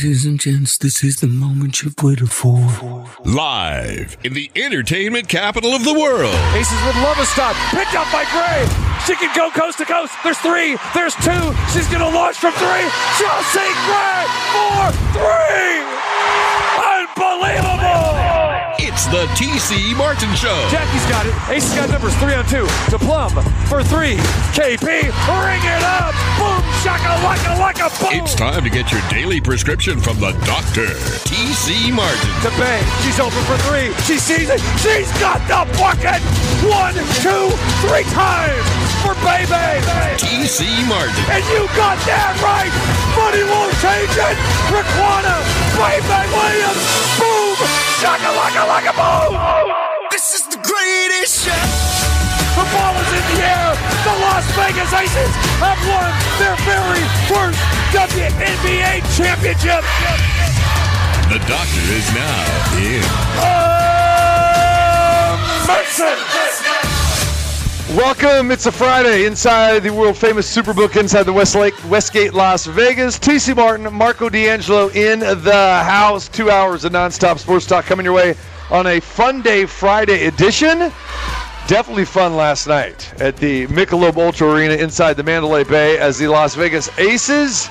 Ladies and gents, this is the moment you've waited for. Live in the entertainment capital of the world. Aces with Lovestad. Picked up by Gray. She can go coast to coast. There's three. There's two. She's going to launch from three. Chelsea Gray. Four. Three. Unbelievable. It's the TC Martin Show. Jackie's got it. Ace's got numbers three on two. To Plum for three. KP. Ring it up. Boom. Shaka laka laka boom. It's time to get your daily prescription from the doctor, TC Martin. to Bay. She's open for three. She sees it. She's got the bucket. One, two, three times for Bay Bay. TC Martin. And you got that right. Money won't change it. Riquna. Bay Bay Williams. Boom. Shaka laka laka boom. This is the greatest show. The ball is in the air. The Las Vegas Aces have won their very first WNBA championship. The doctor is now in. Mercy. Welcome. It's a Friday inside the world famous Superbook inside the Westlake Westgate Las Vegas. TC Martin, Marco D'Angelo in the house. Two hours of nonstop sports talk coming your way on a fun day Friday edition. Definitely fun last night at the Michelob Ultra Arena inside the Mandalay Bay as the Las Vegas Aces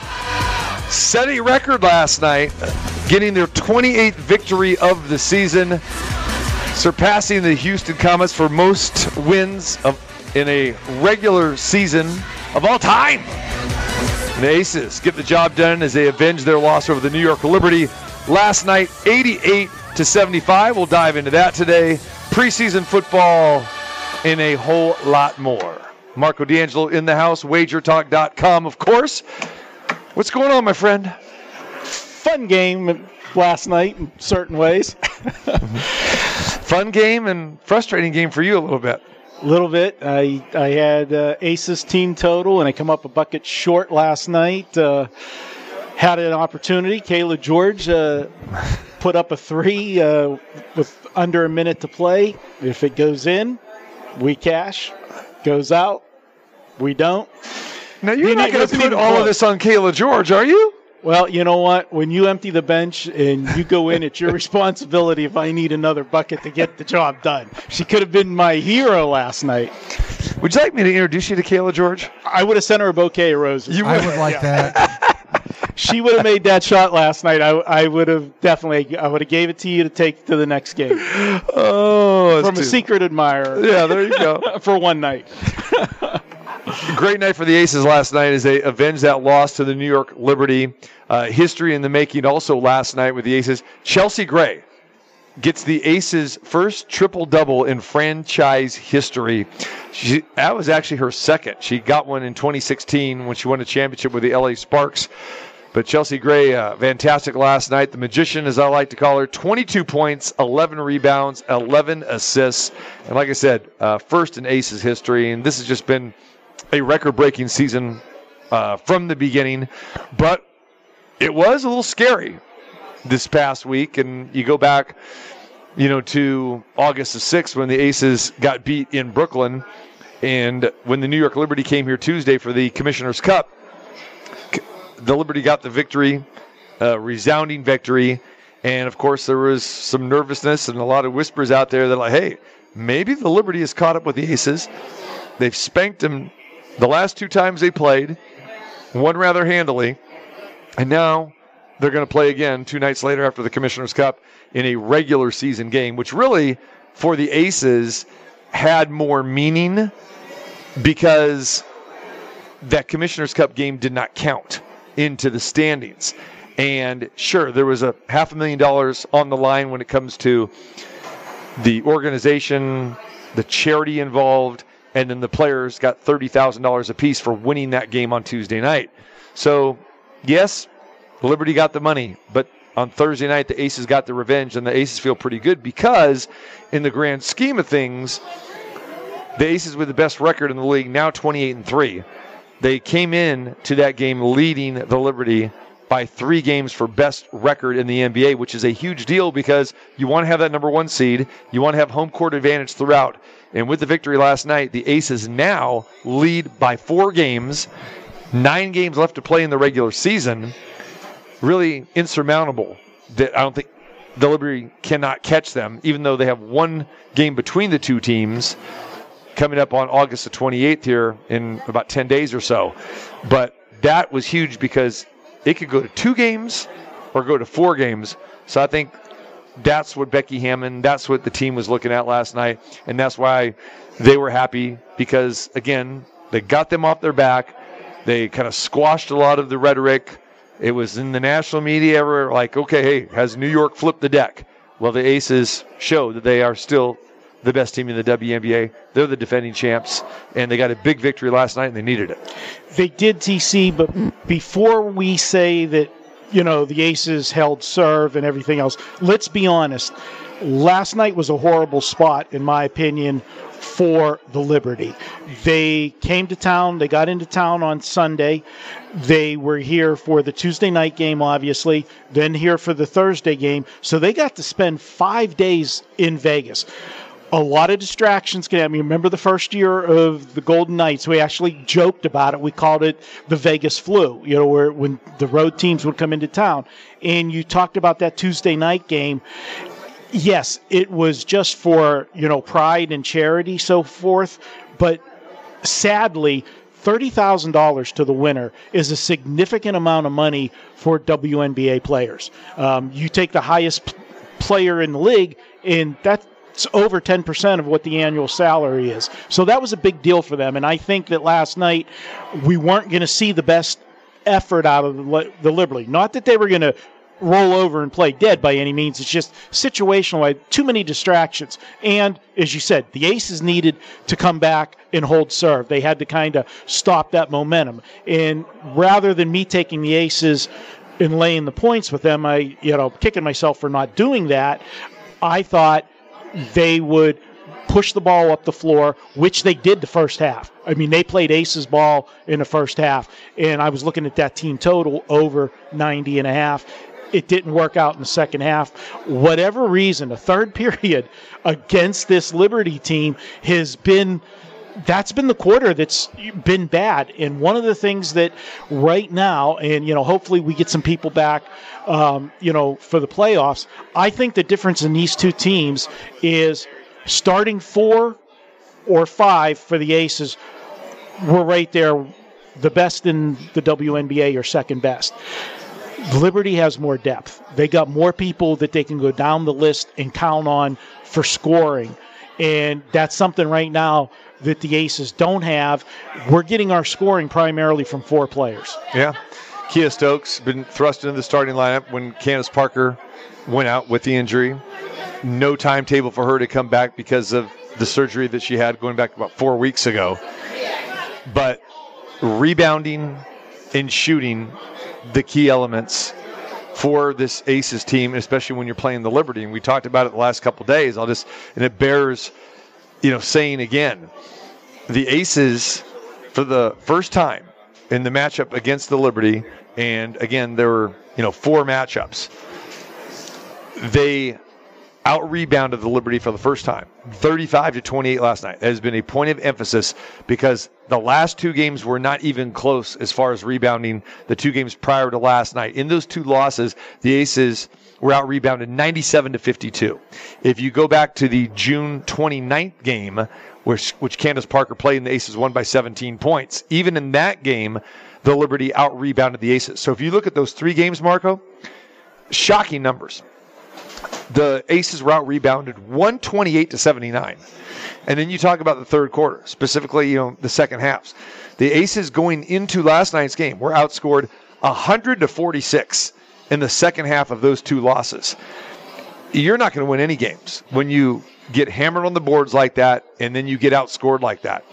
set a record last night, getting their 28th victory of the season surpassing the Houston Comets for most wins of, in a regular season of all time. And the Aces get the job done as they avenge their loss over the New York Liberty last night, 88 to 75. We'll dive into that today. Preseason football and a whole lot more. Marco D'Angelo in the house, wagertalk.com, of course. What's going on, my friend? fun game last night in certain ways. Fun game and frustrating game for you a little bit. A little bit. I I had uh, Aces team total, and I come up a bucket short last night. Uh, had an opportunity. Cayla George uh, put up a three uh, with under a minute to play. If it goes in, we cash. Goes out, we don't. Now you're You not going to put all of this on Cayla George, are you? Well, you know what? When you empty the bench and you go in, it's your responsibility if I need another bucket to get the job done. She could have been my hero last night. Would you like me to introduce you to Cayla George? I would have sent her a bouquet of roses. You I would like that. she would have made that shot last night. I, I would have definitely. I would have gave it to you to take to the next game Oh, from a secret admirer Yeah, there you go. for one night. Great night for the Aces last night as they avenged that loss to the New York Liberty. Uh, history in the making also last night with the Aces. Chelsea Gray gets the Aces' first triple double in franchise history. She, that was actually her second. She got one in 2016 when she won a championship with the LA Sparks. But Chelsea Gray, uh, fantastic last night. The magician, as I like to call her, 22 points, 11 rebounds, 11 assists. And like I said, uh, first in Aces history. And this has just been a record breaking season uh, from the beginning. But it was a little scary this past week. And you go back, you know, to August the 6th when the Aces got beat in Brooklyn. And when the New York Liberty came here Tuesday for the Commissioner's Cup, the Liberty got the victory, uh, resounding victory. And of course, there was some nervousness and a lot of whispers out there that, like, hey, maybe the Liberty has caught up with the Aces. They've spanked them the last two times they played, one rather handily. And now they're going to play again two nights later after the Commissioner's Cup in a regular season game, which really, for the Aces, had more meaning because that Commissioner's Cup game did not count into the standings. And sure, there was a half a million dollars on the line when it comes to the organization, the charity involved, and then the players got $30,000 apiece for winning that game on Tuesday night. So, yes, Liberty got the money, but on Thursday night, the Aces got the revenge, and the Aces feel pretty good because, in the grand scheme of things, the Aces with the best record in the league now 28 and three. They came in to that game leading the Liberty by three games for best record in the NBA, which is a huge deal because you want to have that number one seed. You want to have home court advantage throughout. And with the victory last night, the Aces now lead by four games, nine games left to play in the regular season. really insurmountable that I don't think the Liberty cannot catch them, even though they have one game between the two teams coming up on August the 28th here in about 10 days or so. But that was huge because it could go to two games or go to four games. So I think that's what Becky Hammon, that's what the team was looking at last night. And that's why they were happy because, again, they got them off their back. They kind of squashed a lot of the rhetoric. It was in the national media. We're like, okay, hey, has New York flipped the deck? Well, the Aces show that they are still the best team in the WNBA. They're the defending champs, and they got a big victory last night, and they needed it. They did TC, but before we say that, you know, the Aces held serve and everything else, let's be honest. Last night was a horrible spot, in my opinion, for the Liberty. They came to town, they got into town on Sunday. They were here for the Tuesday night game, obviously, then here for the Thursday game. So they got to spend five days in Vegas a lot of distractions can happen. Remember the first year of the Golden Knights? We actually joked about it. We called it the Vegas flu, you know, where when the road teams would come into town. And you talked about that Tuesday night game. Yes, it was just for, you know, pride and charity, so forth. But sadly, $30,000 to the winner is a significant amount of money for WNBA players. Um, you take the highest p- player in the league, and that it's over 10% of what the annual salary is. So that was a big deal for them. And I think that last night we weren't going to see the best effort out of the, the Liberty. Not that they were going to roll over and play dead by any means. It's just situational, too many distractions. And as you said, the Aces needed to come back and hold serve. They had to kind of stop that momentum. And rather than me taking the Aces and laying the points with them, I, you know, kicking myself for not doing that, I thought they would push the ball up the floor, which they did the first half. I mean, they played aces ball in the first half, and I was looking at that team total over 90 and a half. It didn't work out in the second half. Whatever reason, the third period against this Liberty team has been that's been the quarter that's been bad. And one of the things that right now, and you know, hopefully we get some people back, um, you know, for the playoffs. I think the difference in these two teams is starting four or five for the Aces. We're right there, the best in the WNBA or second best. Liberty has more depth. They got more people that they can go down the list and count on for scoring. And that's something right now that the Aces don't have. We're getting our scoring primarily from four players. Yeah. Kiah Stokes been thrust into the starting lineup when Candace Parker went out with the injury. No timetable for her to come back because of the surgery that she had going back about four weeks ago. But rebounding and shooting, the key elements for this Aces team, especially when you're playing the Liberty. And we talked about it the last couple days. I'll just, and it bears, you know, saying again, the Aces, for the first time in the matchup against the Liberty, and again, there were, you know, four matchups, they out rebounded the Liberty for the first time, 35 to 28 last night. That has been a point of emphasis because the last two games were not even close as far as rebounding. The two games prior to last night, in those two losses, the Aces were out rebounded 97 to 52. If you go back to the June 29th game, which which Candace Parker played, and the Aces won by 17 points. Even in that game, the Liberty out rebounded the Aces. So if you look at those three games, Marco, shocking numbers the Aces were out rebounded 128 to 79. And then you talk about the third quarter, specifically, you know, the second halves. The Aces going into last night's game were outscored 100 to 46 in the second half of those two losses. You're not going to win any games when you get hammered on the boards like that and then you get outscored like that.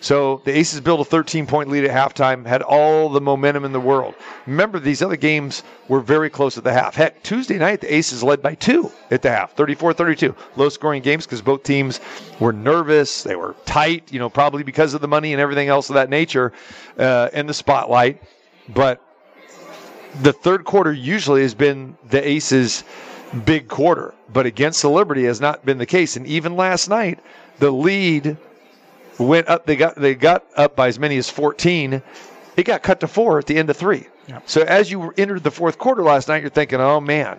So the Aces built a 13 point lead at halftime, had all the momentum in the world. Remember, these other games were very close at the half. Heck, Tuesday night, the Aces led by two at the half, 34 32. Low scoring games because both teams were nervous. They were tight, you know, probably because of the money and everything else of that nature uh, and the spotlight. But the third quarter usually has been the Aces' big quarter, but against the Liberty has not been the case. And even last night, the lead went up. They got they got up by as many as 14. It got cut to four at the end of three. So as you entered the fourth quarter last night, you're thinking, oh man,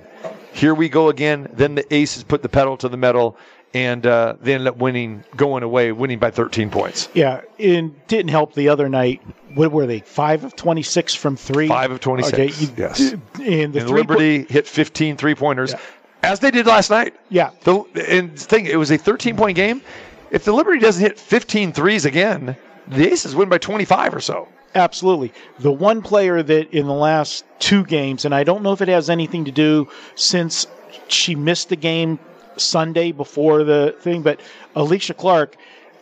here we go again. Then the Aces put the pedal to the metal and uh, they ended up winning, going away, winning by 13 points. Yeah, it didn't help the other night. What were they? Five of 26 from three? Five of 26. Okay, yes. And the And three Liberty hit 15 three pointers, Yeah. as they did last night. Yeah. The, and thing, it was a 13 point game. If the Liberty doesn't hit 15 threes again, the Aces win by 25 or so. Absolutely. The one player that in the last two games, and I don't know if it has anything to do since she missed the game Sunday before the thing, but Alysha Clark,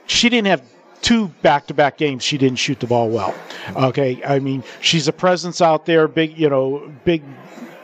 she didn't have two back to back games she didn't shoot the ball well. Okay. I mean, she's a presence out there, big, you know, big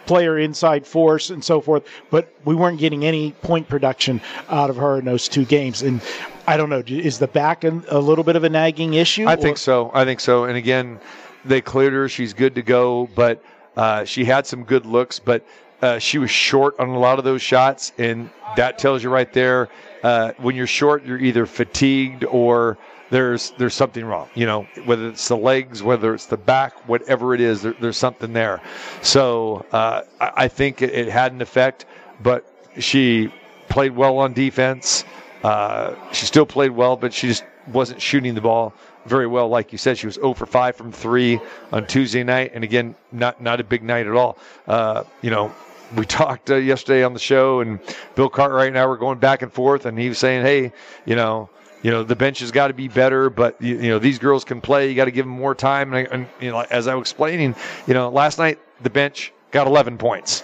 player inside force and so forth, but we weren't getting any point production out of her in those two games. And I don't know, is the back a a little bit of a nagging issue? I or- think so. I think so. And again, they cleared her. She's good to go, but uh, she had some good looks, but uh, she was short on a lot of those shots, and that tells you right there. Uh, when you're short, you're either fatigued or there's there's something wrong. You know, whether it's the legs, whether it's the back, whatever it is, there, there's something there. So uh, I, I think it, it had an effect, but she played well on defense. Uh, she still played well, but she just wasn't shooting the ball very well. Like you said, she was 0 for 5 from three on Tuesday night, and again, not not a big night at all. Uh, you know, we talked uh, yesterday on the show, and Bill Cartwright and I were going back and forth, and he was saying, "Hey, you know." You know the bench has got to be better, but you, you know these girls can play. You got to give them more time. And, and you know, as I was explaining, you know, last night the bench got 11 points.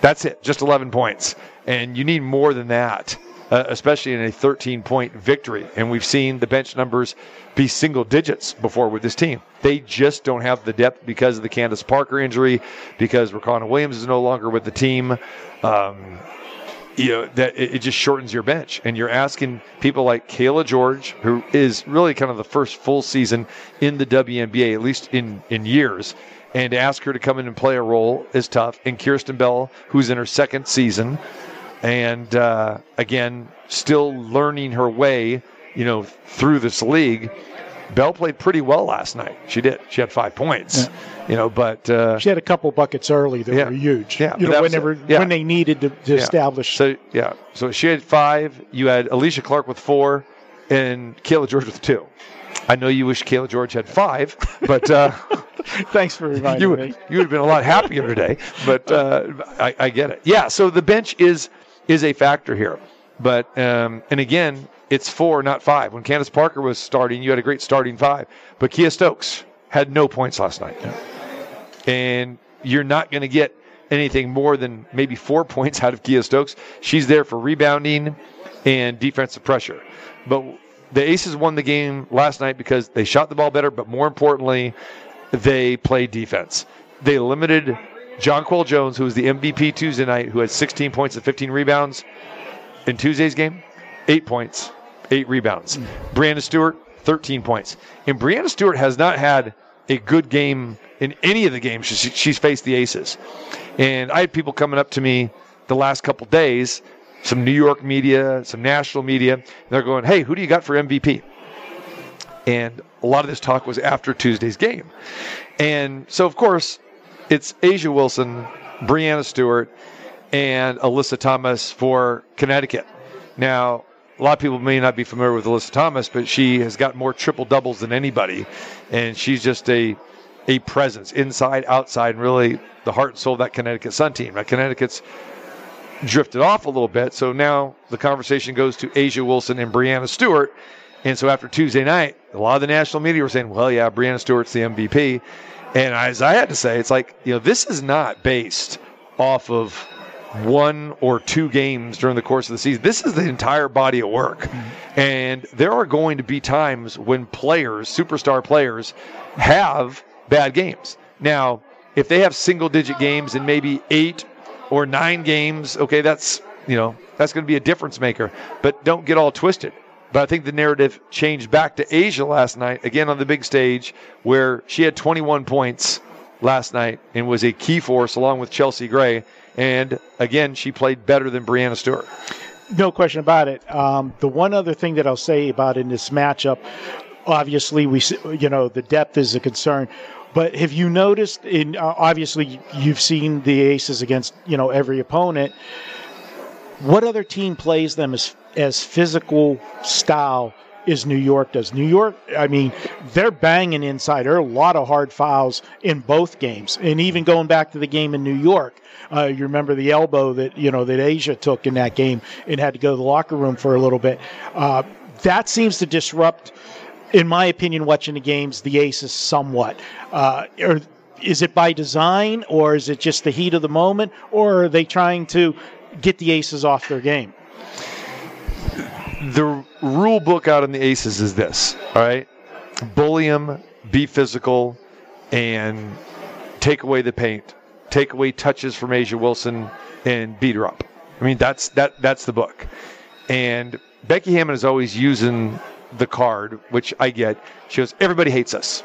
That's it, just 11 points. And you need more than that, uh, especially in a 13 point victory. And we've seen the bench numbers be single digits before with this team. They just don't have the depth because of the Candace Parker injury, because Riquna Williams is no longer with the team. Um, you know that it, just shortens your bench and you're asking people like Cayla George who is really kind of the first full season in the WNBA at least in in years and ask her to come in and play a role is tough and Kierstan Bell who's in her second season and uh, again still learning her way you know through this league Bell played pretty well last night she did she had 5 points you know but uh, She had a couple buckets early that Yeah. were huge. Yeah, you know, whenever. Yeah. when they needed to, to Yeah. establish. So yeah, so she had five. You had Alysha Clark with four, and Cayla George with two. I know you wish Cayla George had five, but uh, Thanks for reminding you me. you would have been a lot happier today. But uh, I, I get it. Yeah. So the bench is is a factor here, but um, and again, it's four, not five. When Candace Parker was starting, you had a great starting five, but Kiah Stokes had no points last night, and you're not going to get anything more than maybe four points out of Kiah Stokes. She's there for rebounding and defensive pressure, but the Aces won the game last night because they shot the ball better, but more importantly, they played defense. They limited Jonquel Jones, who was the MVP Tuesday night, who had 16 points and 15 rebounds in Tuesday's game, eight points, eight rebounds. Hmm. Breanna Stewart, 13 points. And Breanna Stewart has not had a good game in any of the games she's, she's faced the Aces. And I had people coming up to me the last couple days, some New York media, some national media, and they're going, hey, who do you got for MVP? And a lot of this talk was after Tuesday's game. And so, of course, it's A'ja Wilson, Breanna Stewart, and Alyssa Thomas for Connecticut. Now, a lot of people may not be familiar with Alyssa Thomas, but she has got more triple doubles than anybody, and she's just a a presence inside, outside, and really the heart and soul of that Connecticut Sun team. Now, Connecticut's drifted off a little bit, so now the conversation goes to A'ja Wilson and Breanna Stewart. And so after Tuesday night, a lot of the national media were saying, "Well, yeah, Breanna Stewart's the MVP." And as I had to say, it's like you know, this is not based off of one or two games during the course of the season. This is the entire body of work. And there are going to be times when players, superstar players, have bad games. Now, if they have single digit games and maybe eight or nine games, okay, that's you know, that's going to be a difference maker. But don't get all twisted. But I think the narrative changed back to A'ja last night, again on the big stage, where she had 21 points last night and was a key force along with Chelsea Gray. And again, she played better than Breanna Stewart. No question about it. Um, the one other thing that I'll say about in this matchup, obviously we, you know, the depth is a concern. But have you noticed? In uh, obviously you've seen the aces against you know every opponent. What other team plays them as as physical style as New York does? New York, I mean, they're banging inside. There are a lot of hard fouls in both games, and even going back to the game in New York, uh, you remember the elbow that you know that A'ja took in that game and had to go to the locker room for a little bit. Uh, that seems to disrupt, in my opinion, watching the games, the Aces somewhat. Uh, or is it by design, or is it just the heat of the moment, or are they trying to get the Aces off their game? the rule book out on the aces is this all right? Bully them be physical and take away the paint. Take away touches from a'ja wilson and beat her up. I mean that's that that's the book. And becky hammon is always using the card which i get. She goes everybody hates us.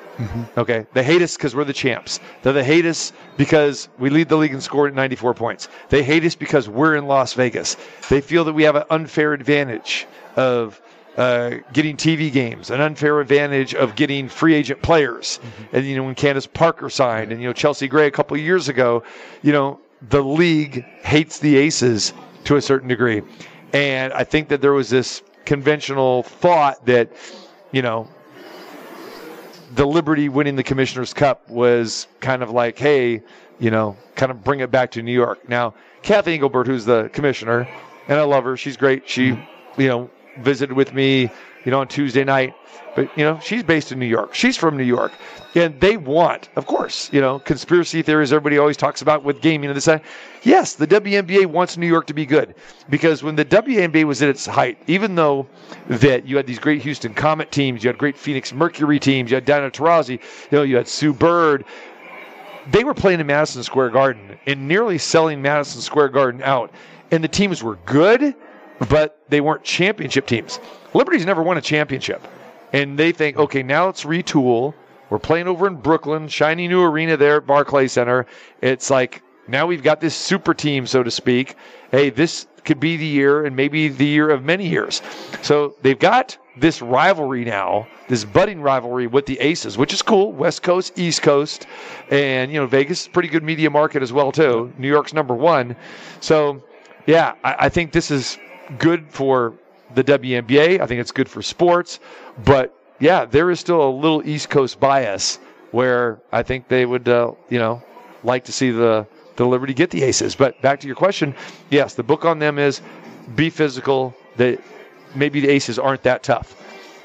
Okay? They hate us because we're the champs. They they hate us because we lead the league scoring at 94 points. They hate us because we're in las vegas. They feel that we have an unfair advantage of uh, getting TV games, an unfair advantage of getting free agent players. And you know when Candace Parker signed, and you know Chelsea Gray a couple of years ago, you know the league hates the Aces to a certain degree, and I think that there was this conventional thought that you know the Liberty winning the Commissioner's Cup was kind of like, hey, you know, kind of bring it back to New York. Now, Cathy Engelbert, who's the commissioner, and I love her. She's great. She, you know, visited with me, you know, on Tuesday night. But, you know, she's based in New York. She's from New York. And they want, of course, you know, conspiracy theories everybody always talks about with gaming and this. Yes, the WNBA wants New York to be good because when the WNBA was at its height, even though that you had these great Houston Comet teams, you had great Phoenix Mercury teams, you had Diana Taurasi, you know, you had Sue Bird, they were playing in Madison Square Garden and nearly selling Madison Square Garden out. And the teams were good, but they weren't championship teams. Liberty's never won a championship. And they think, okay, now let's retool. We're playing over in Brooklyn, shiny new arena there at Barclay Center. It's like now we've got this super team, so to speak. Hey, this could be the year and maybe the year of many years. So they've got this rivalry now, this budding rivalry with the Aces, which is cool. West Coast, East Coast, and you know Vegas, is pretty good media market as well too. New York's number one. So yeah, I, I think this is good for the WNBA. I think it's good for sports, but yeah, there is still a little East Coast bias where I think they would, uh, you know, like to see the the Liberty get the Aces. But back to your question, yes, the book on them is be physical. That maybe the Aces aren't that tough.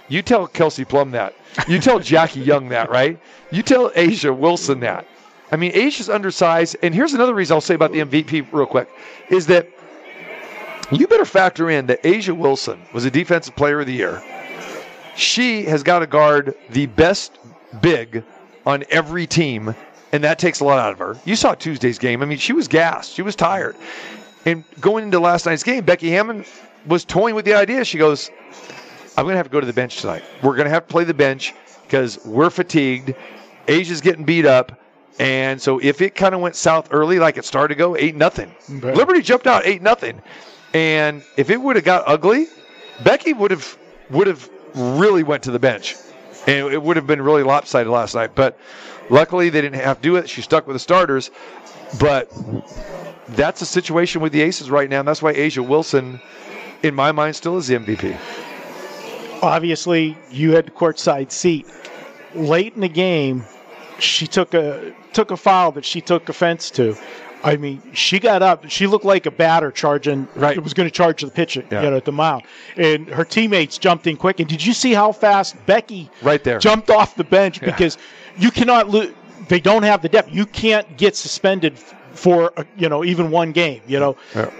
You tell Kelsey Plum that. You tell Jackie Young that, right? You tell A'ja Wilson that. I mean, A'ja's undersized. And here's another reason I'll say about the MVP real quick is that you better factor in that A'ja Wilson was a defensive player of the year. She has got to guard the best big on every team, and that takes a lot out of her. You saw Tuesday's game. I mean, she was gassed. She was tired. And going into last night's game, Becky Hammon was toying with the idea. She goes, I'm going to have to go to the bench tonight. We're going to have to play the bench because we're fatigued. A'ja's getting beat up. And so if it kind of went south early, like it started to go, 8 nothing. Liberty jumped out 8 nothing. And if it would have got ugly, Becky would have would have really went to the bench. And it would have been really lopsided last night. But luckily they didn't have to do it. She stuck with the starters. But that's a situation with the Aces right now. And that's why A'ja Wilson, in my mind, still is the MVP. obviously you had the courtside seat. Late in the game, she took a took a foul that she took offense to. I mean, she got up. She looked like a batter charging. Right. It was going to charge the pitcher, Yeah. you know, at the mound. And her teammates jumped in quick. And did you see how fast Becky Right there. jumped off the bench? Because you cannot lose. They don't have the depth. You can't get suspended for uh, you know even one game. You know, Yeah.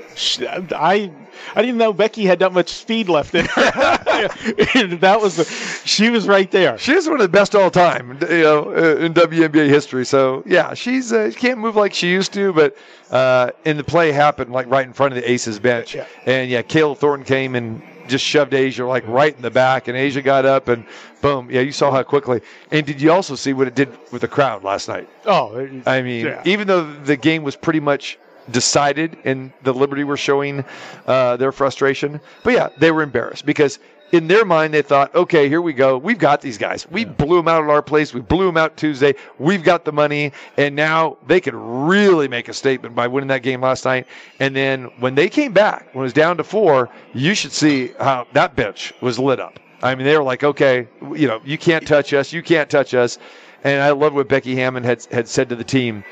I I didn't know Becky had that much speed left in her. That was the, she was right there. She is one of the best all time, you know, uh, in WNBA history. So yeah, she's uh, she can't move like she used to, but uh, and the play happened like right in front of the Aces bench, Yeah. and yeah, Kayla Thornton came and just shoved A'ja like right in the back, and A'ja got up and boom, yeah, you saw how quickly. And did you also see what it did with the crowd last night? Oh, it- I mean, yeah. even though the game was pretty much decided and the Liberty were showing uh, their frustration, but yeah, they were embarrassed because in their mind, they thought, okay, here we go. We've got these guys. We blew them out at our place. We blew them out Tuesday. We've got the money. And now they could really make a statement by winning that game last night. And then when they came back, when it was down to four, you should see how that bench was lit up. I mean, they were like, okay, you know, you can't touch us. You can't touch us. And I love what Becky Hammon had, had said to the team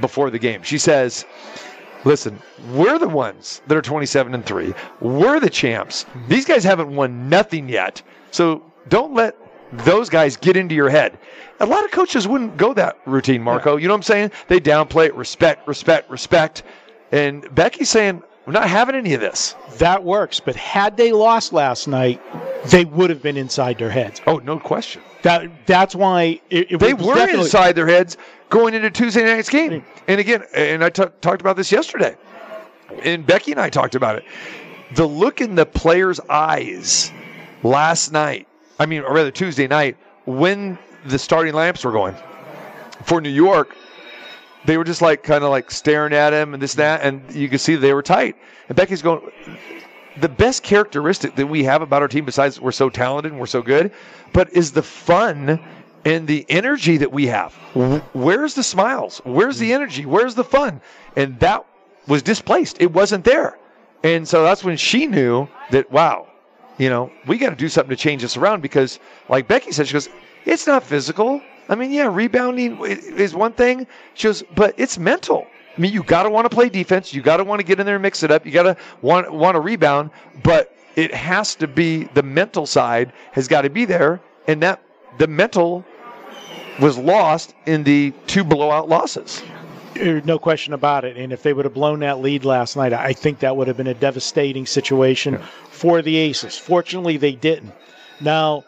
before the game. She says, listen, we're the ones that are 27 and 3. We're the champs. Mm-hmm. These guys haven't won nothing yet. So don't let those guys get into your head. A lot of coaches wouldn't go that routine, Marco. You know what I'm saying? They downplay it, respect, respect, respect. And Becky's saying, we're not having any of this. That works. But had they lost last night, they would have been inside their heads. Oh, no question. That that's why it, it They were inside their heads going into Tuesday night's game. And again, and I t- talked about this yesterday. And Becky and I talked about it. The look in the players' eyes last night, I mean, or rather Tuesday night, when the starting lamps were going for New York, they were just like kind of like staring at him and this and that, and you could see they were tight. And Becky's going, the best characteristic that we have about our team, besides we're so talented and we're so good, but is the fun and the energy that we have. Where's the smiles? Where's the mm. energy? Where's the fun? And that was displaced. It wasn't there. And so that's when she knew that, wow, you know, we got to do something to change this around because, like Becky said, she goes, it's not physical. I mean, yeah, rebounding is one thing. She goes, but it's mental. I mean, you got to want to play defense. You got to want to get in there and mix it up. You got to want want to rebound, but it has to be the mental side has got to be there, and that the mental was lost in the two blowout losses. Uh, No question about it. And if they would have blown that lead last night, I think that would have been a devastating situation for the Aces. Fortunately, they didn't. Now,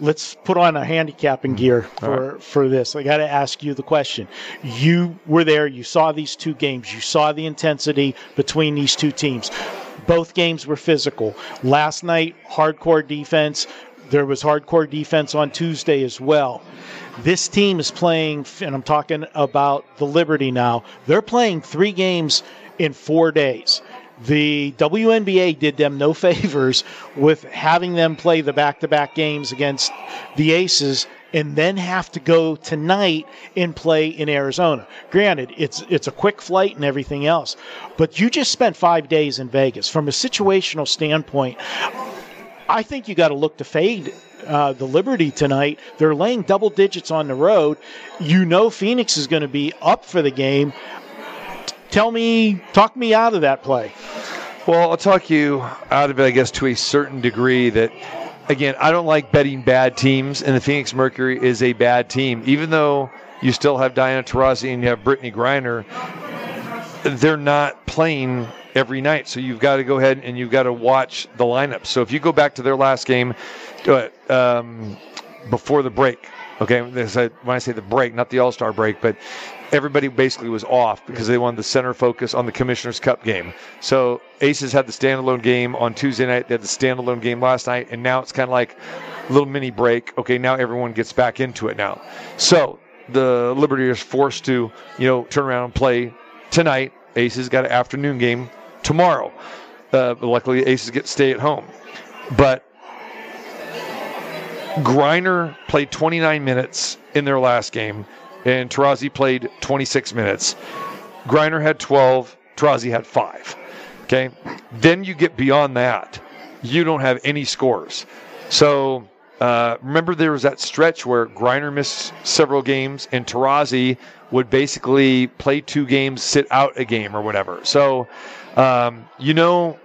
let's put on a handicapping gear mm. for, for this. I got to ask you the question. You were there, you saw these two games, you saw the intensity between these two teams. Both games were physical. Last night, hardcore defense. There was hardcore defense on Tuesday as well. This team is playing, and I'm talking about the Liberty now. They're playing three games in four days. The WNBA did them no favors with having them play the back to back games against the Aces and then have to go tonight and play in Arizona. Granted, it's it's a quick flight and everything else, but you just spent 5 days in Vegas. From a situational standpoint, I think you got to look to fade uh, the Liberty tonight. They're laying double digits on the road. You know Phoenix is going to be up for the game. Tell me, talk me out of that play. Well, I'll talk you out of it, I guess, to a certain degree. That again, I don't like betting bad teams, and the Phoenix Mercury is a bad team. Even though you still have Diana Taurasi and you have Brittney Griner, they're not playing every night. So you've got to go ahead and you've got to watch the lineup. So if you go back to their last game uh, um, before the break, okay, when I say the break, not the All Star break, but everybody basically was off because they wanted the center focus on the Commissioner's Cup game. So Aces had the standalone game on Tuesday night. They had the standalone game last night, and now it's kind of like a little mini break. Okay, now everyone gets back into it now. So the Liberty is forced to, you know, turn around and play tonight. Aces got an afternoon game tomorrow. Uh, luckily, Aces get to stay at home. But Griner played 29 minutes in their last game, and Taurasi played 26 minutes. Griner had 12, Taurasi had five. Okay. Then you get beyond that, you don't have any scores. So uh, remember, there was that stretch where Griner missed several games, and Taurasi would basically play two games, sit out a game, or whatever. So um, you know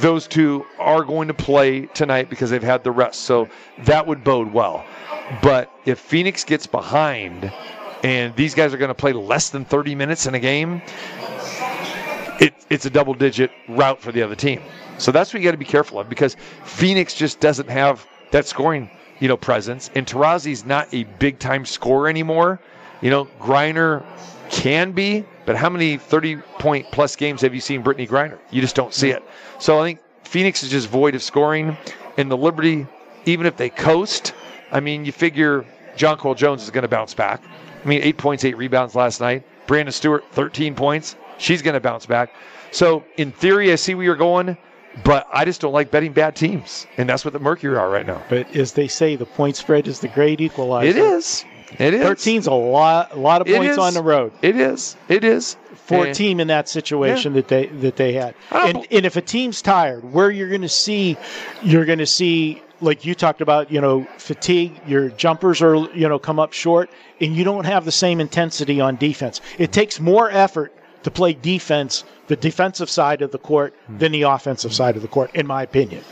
those two are going to play tonight because they've had the rest. So that would bode well. But if Phoenix gets behind and these guys are going to play less than 30 minutes in a game, it, it's a double digit route for the other team. So that's what you got to be careful of because Phoenix just doesn't have that scoring, you know, presence. And Taurasi's not a big time scorer anymore. You know, Griner can be, but how many 30 point plus games have you seen Brittney Griner? You just don't see it. So I think Phoenix is just void of scoring. And the Liberty, even if they coast, I mean, you figure Jonquel Jones is going to bounce back. I mean, eight points, eight rebounds last night. Brandon Stewart, 13 points. She's going to bounce back. So in theory, I see where you're going. but I just don't like betting bad teams, and that's what the Mercury are right now. But as they say, the point spread is the great equalizer. It is. It is. 13's a lot, a lot of points on the road It is. It is. for a team in that situation that they that they had. And, bel- and if a team's tired, where you're going to see, you're going to see like you talked about, you know, fatigue. Your jumpers are you know come up short, and you don't have the same intensity on defense. It takes more effort to play defense, the defensive side of the court, hmm. than the offensive side of the court, in my opinion.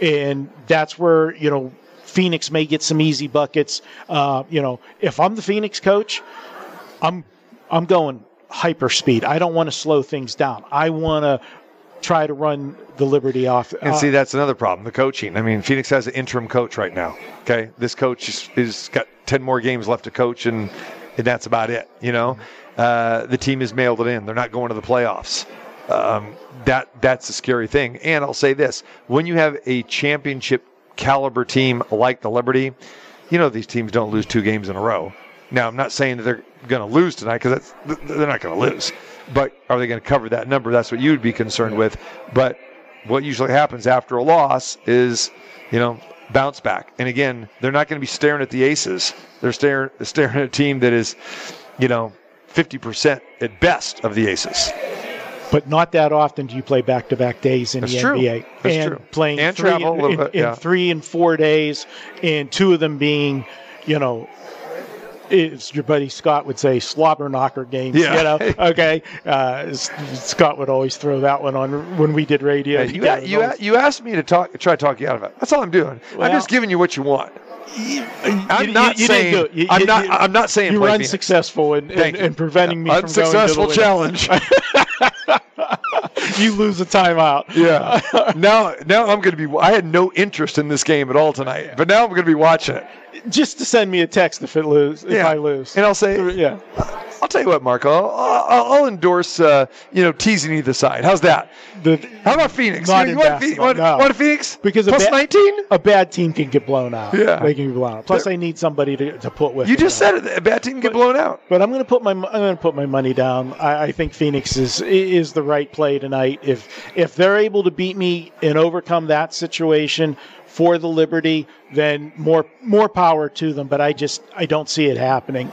And that's where you know. Phoenix may get some easy buckets. Uh, you know, if I'm the Phoenix coach, I'm I'm going hyper speed. I don't want to slow things down. I want to try to run the Liberty off. And uh, see, that's another problem. The coaching. I mean, Phoenix has an interim coach right now. Okay, this coach is, is got ten more games left to coach, and and that's about it. You know, uh, the team has mailed it in. They're not going to the playoffs. Um, that that's a scary thing. And I'll say this: when you have a championship caliber team like the Liberty, you know these teams don't lose two games in a row. Now, I'm not saying that they're going to lose tonight because they're not going to lose. But are they going to cover that number? That's what you'd be concerned with. But what usually happens after a loss is, you know, bounce back. And again, they're not going to be staring at the aces. They're staring staring at a team that is, you know, 50% at best of the aces. But not that often do you play back-to-back days in That's the true. NBA. That's and true. playing And three, travel a little in, bit, in three and four days, and two of them being, you know. Is your buddy Scott would say slobber knocker games? Yeah. You know, okay. Uh, Scott would always throw that one on when we did radio. Yeah, you, a- you, a- you asked me to talk, try to talk you out of it. That's all I'm doing. I'm just giving you what you want. I'm not you- you didn't saying. I'm not. I'm not saying. you were unsuccessful in, in, in preventing me from Unsuccessful going to the challenge. you lose a timeout. yeah. now, now I'm going to be. I had no interest in this game at all tonight, but now I'm going to be watching it. Just to send me a text if it lose if Yeah. I lose. And I'll say, yeah. I'll tell you what, Marco. I'll, I'll, I'll endorse. Uh, you know, teasing either side. How's that? The, How about Phoenix? Not you, in want, Phoenix, want, no. want Phoenix? Because plus ba- 19. a bad team can get blown out. Yeah. They can get blown out. Plus, I need somebody to, to put with. You just said it. A bad team can get blown out. But I'm going to put my I'm going to put my money down. I, I think Phoenix is is the right play tonight. If if they're able to beat me and overcome that situation for the Liberty, then more more power to them. But I just I don't see it happening.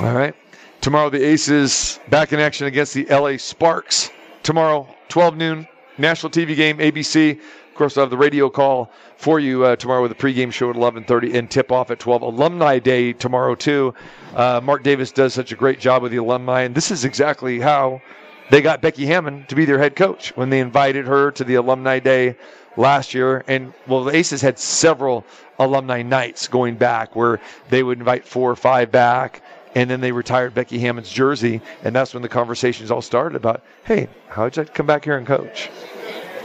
All right. Tomorrow, the Aces back in action against the LA Sparks. Tomorrow, 12 noon, national TV game, ABC. Of course, I'll have the radio call for you uh, tomorrow with a pregame show at 11:30 and tip off at 12. Alumni Day tomorrow too. Uh, Mark Davis does such a great job with the alumni, and this is exactly how they got Becky Hammon to be their head coach when they invited her to the Alumni Day last year. And well, the Aces had several alumni nights going back where they would invite four or five back, and then they retired Becky Hammon's jersey, and that's when the conversations all started about, hey, how'd you come back here and coach?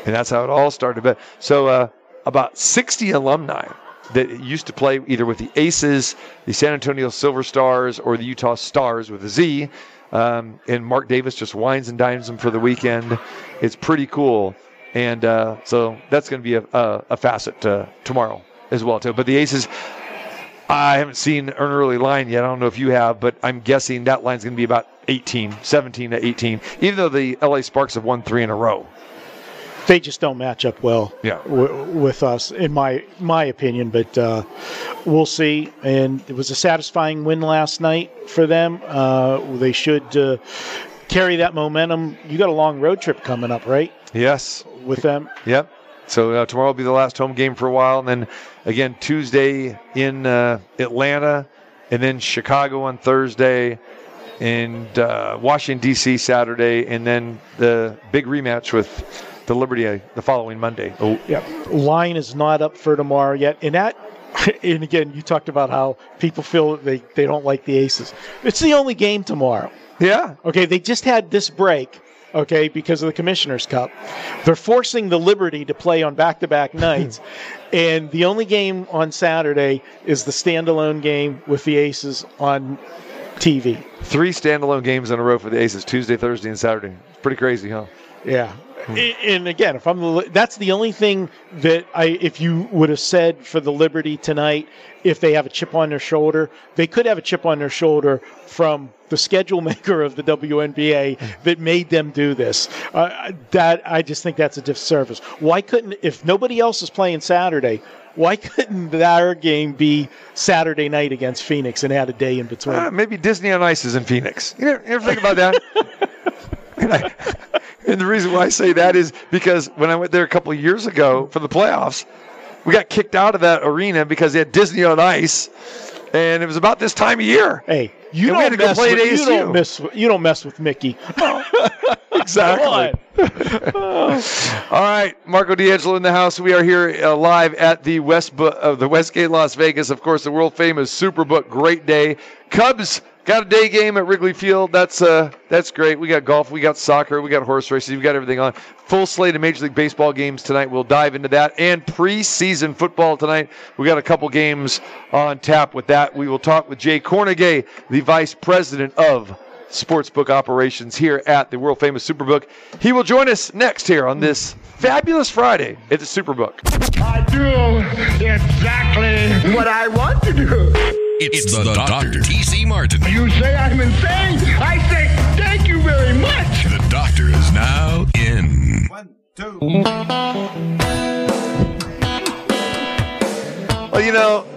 And that's how it all started. But so uh, about 60 alumni that used to play either with the Aces, the San Antonio Silver Stars, or the Utah Stars with a Z. Um, and Mark Davis just wines and dines them for the weekend. It's pretty cool. And uh, so that's going to be a, a, a facet uh, tomorrow as well, too. But the Aces, I haven't seen an early line yet. I don't know if you have, but I'm guessing that line's going to be about 18, 17 to 18, even though the LA Sparks have won three in a row. They just don't match up well Yeah. w- with us, in my my opinion. But uh, we'll see. And it was a satisfying win last night for them. Uh, they should uh, carry that momentum. You got a long road trip coming up, right? Yes. With them. Yep. So uh, tomorrow will be the last home game for a while, and then again Tuesday in uh, Atlanta, and then Chicago on Thursday, and uh, Washington D.C. Saturday, and then the big rematch with the Liberty uh, the following Monday. Oh, Yeah, line is not up for tomorrow yet, and that. And again, you talked about how people feel they, they don't like the Aces. It's the only game tomorrow. yeah. Okay, they just had this break, okay, because of the Commissioner's Cup. They're forcing the Liberty to play on back to back nights. and the only game on Saturday is the standalone game with the Aces on TV. Three standalone games in a row for the Aces: Tuesday, Thursday, and Saturday. Pretty crazy, huh? Yeah. And again, if I'm the, that's the only thing that I, if you would have said for the Liberty tonight, if they have a chip on their shoulder, they could have a chip on their shoulder from the schedule maker of the WNBA that made them do this. Uh, that I just think that's a disservice. Why couldn't, if nobody else is playing Saturday, why couldn't their game be Saturday night against Phoenix and add a day in between? Uh, maybe Disney on Ice is in Phoenix. You ever, you ever think about that? I, and the reason why I say that is because when I went there a couple of years ago for the playoffs, we got kicked out of that arena because they had Disney on Ice, and it was about this time of year. Hey, you And we had don't go mess play with, you don't mess with, you don't mess with Mickey. Exactly. All right, Marco D'Angelo in the house. We are here uh, live at the West Bu- uh, the Westgate, Las Vegas. Of course, the world famous Superbook. Great day. Cubs got a day game at Wrigley Field. That's uh, that's great. We got golf, we got soccer, we got horse races, we got everything on. Full slate of Major League Baseball games tonight. We'll dive into that and preseason football tonight. We got a couple games on tap with that. We will talk with Jay Kornegay, the vice president of sportsbook operations here at the world famous Superbook. He will join us next here on this fabulous Friday at the Superbook. I do exactly what I want to do. It's, the, Dr. T.C. Martin. You say I'm insane. I say thank you very much. The doctor is now in. One, two. Well, you know,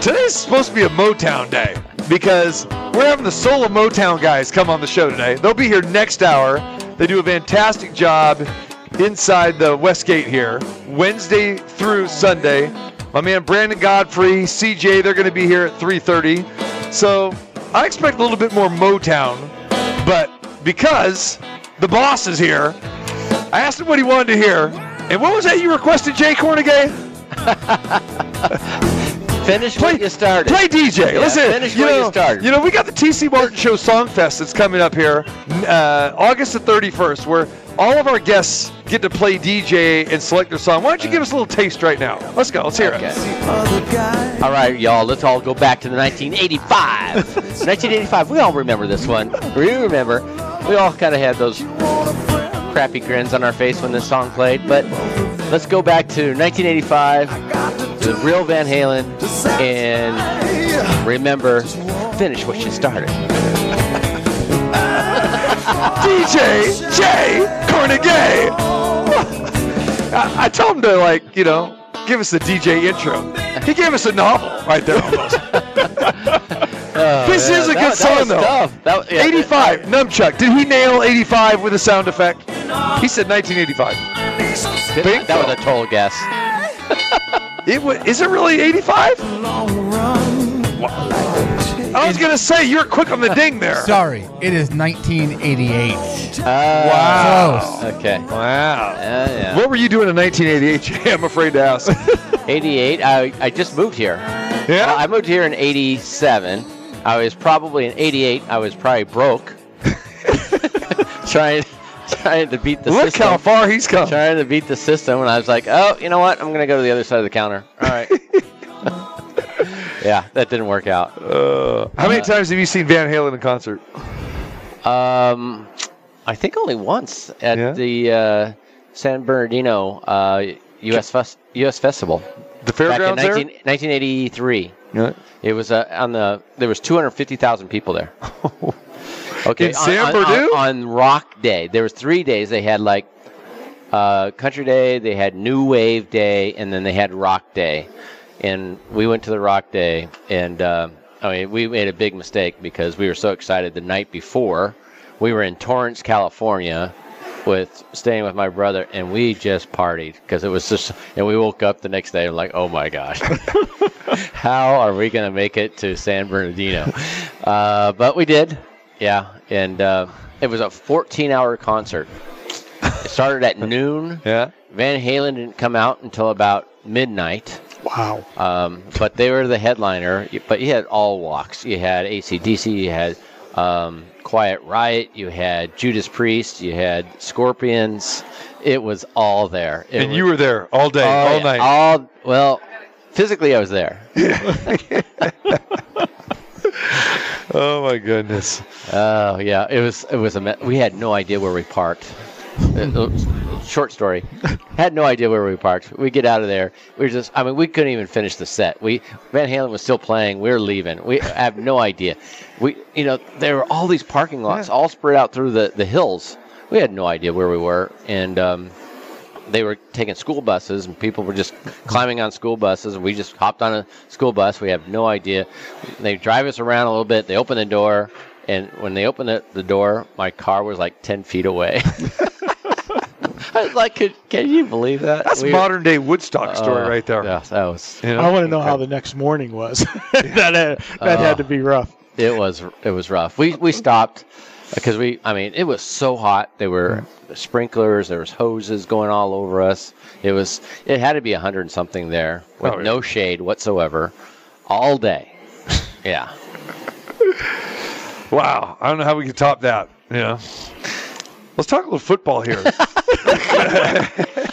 today's supposed to be a Motown day because we're having the Soul of Motown guys come on the show today. They'll be here next hour. They do a fantastic job inside the Westgate here, Wednesday through Sunday. My man Brandon Godfrey, CJ, they're going to be here at 3:30. So I expect a little bit more Motown, but because the boss is here, I asked him what he wanted to hear. And what was that you requested, Jay Kornegay? Finish what you started. Play DJ. Yeah, Listen, finish you what you know, started. You know, we got the TC Martin Show Song Fest that's coming up here, uh, August the 31st, where all of our guests get to play DJ and select their song. Why don't you give us a little taste right now? Let's go. Let's hear Okay. it. All right, y'all, let's all go back to the 1985. 1985, we all remember this one. We remember. We all kind of had those crappy grins on our face when this song played, but let's go back to 1985, the real Van Halen, and remember, finish what you started. DJ J Kornegay. I, I told him to, like, you know, give us the DJ intro. He gave us a novel right there almost. Oh, this yeah, is a that- good that song, though. tough. That- yeah, 85, Numchuck. Did he nail 85 with a sound effect? He said 1985. That, Bingo. that was a total guess. It wa is it really 85? I was gonna say you're quick on the ding there. Sorry, it is 1988. Uh, Close. Okay. Wow. Yeah, yeah. What were you doing in 1988? Jay? I'm afraid to ask. 88. I, I just moved here. Yeah? Uh, I moved here in 87. I was probably in 88. I was probably broke. trying trying to beat the Look system. how far he's come. Trying to beat the system, and I was like, oh, you know what? I'm gonna go to the other side of the counter. All right. yeah, that didn't work out. Uh, how many times have you seen Van Halen in concert? Um, I think only once at Yeah? the uh, San Bernardino uh, U.S. Fest- U.S. Festival The back in fairgrounds 19, 1983. there? It was uh, on the. There was 250,000 people there. Okay, on- San on, on, on Rock Day, there was three days. They had like uh, Country Day, they had New Wave Day, and then they had Rock Day. And we went to the Rock Day, and uh, I mean, we made a big mistake because we were so excited the night before. We were in Torrance, California, with staying with my brother, and we just partied because it was just. And we woke up the next day and like, oh my gosh, how are we gonna make it to San Bernardino? Uh, but we did, yeah. And uh, it was a 14-hour concert. It started at noon. Yeah. Van Halen didn't come out until about midnight. Wow. Um, but they were the headliner. But you had all walks. You had ACDC. You had um, Quiet Riot. You had Judas Priest. You had Scorpions. It was all there. It And was- you were there all day, oh, all night. All well, physically I was there. oh my goodness. Oh yeah, it was it was a me- we had no idea where we parked. It was short story. Had no idea where we parked. We get out of there. We were just, I mean, we couldn't even finish the set. We Van Halen was still playing. We are leaving. We have no idea. We, you know, there were all these parking lots all spread out through the the hills. We had no idea where we were, and um, they were taking school buses, and people were just climbing on school buses, and we just hopped on a school bus. We have no idea. They drive us around a little bit. They open the door, and when they opened the, the door, my car was like ten feet away. I was like, could, can you believe that? That's We- modern day Woodstock story uh, right there. Yeah, that was You know? I want to know how the next morning was. that had, that had to be rough. it was it was rough. We we stopped because we I mean it was so hot. There were sprinklers, there was hoses going all over us. It was it had to be a hundred and something there with Oh, yeah. no shade whatsoever, all day. Yeah. Wow. I don't know how we can top that. Yeah. Let's talk a little football here.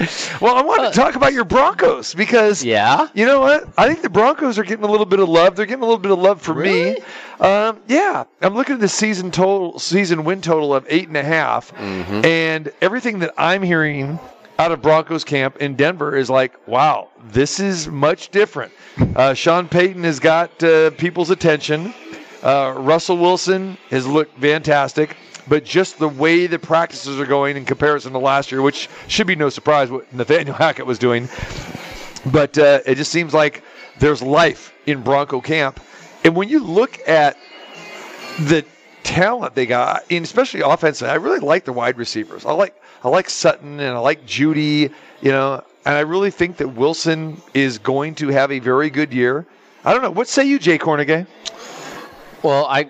well, I want to talk about your Broncos because Yeah. you know what? I think the Broncos are getting a little bit of love. They're getting a little bit of love for me. Um, yeah, I'm looking at the season total, season win total of eight and a half, and everything that I'm hearing out of Broncos camp in Denver is like, wow, this is much different. Uh, Sean Payton has got uh, people's attention. Uh, Russell Wilson has looked fantastic, but just the way the practices are going in comparison to last year, which should be no surprise what Nathaniel Hackett was doing, but uh, it just seems like there's life in Bronco camp. And when you look at the talent they got, and especially offensively, I really like the wide receivers. I like I like Sutton and I like Jeudy, you know, and I really think that Wilson is going to have a very good year. I don't know. What say you, Jay Kornegay? Well, I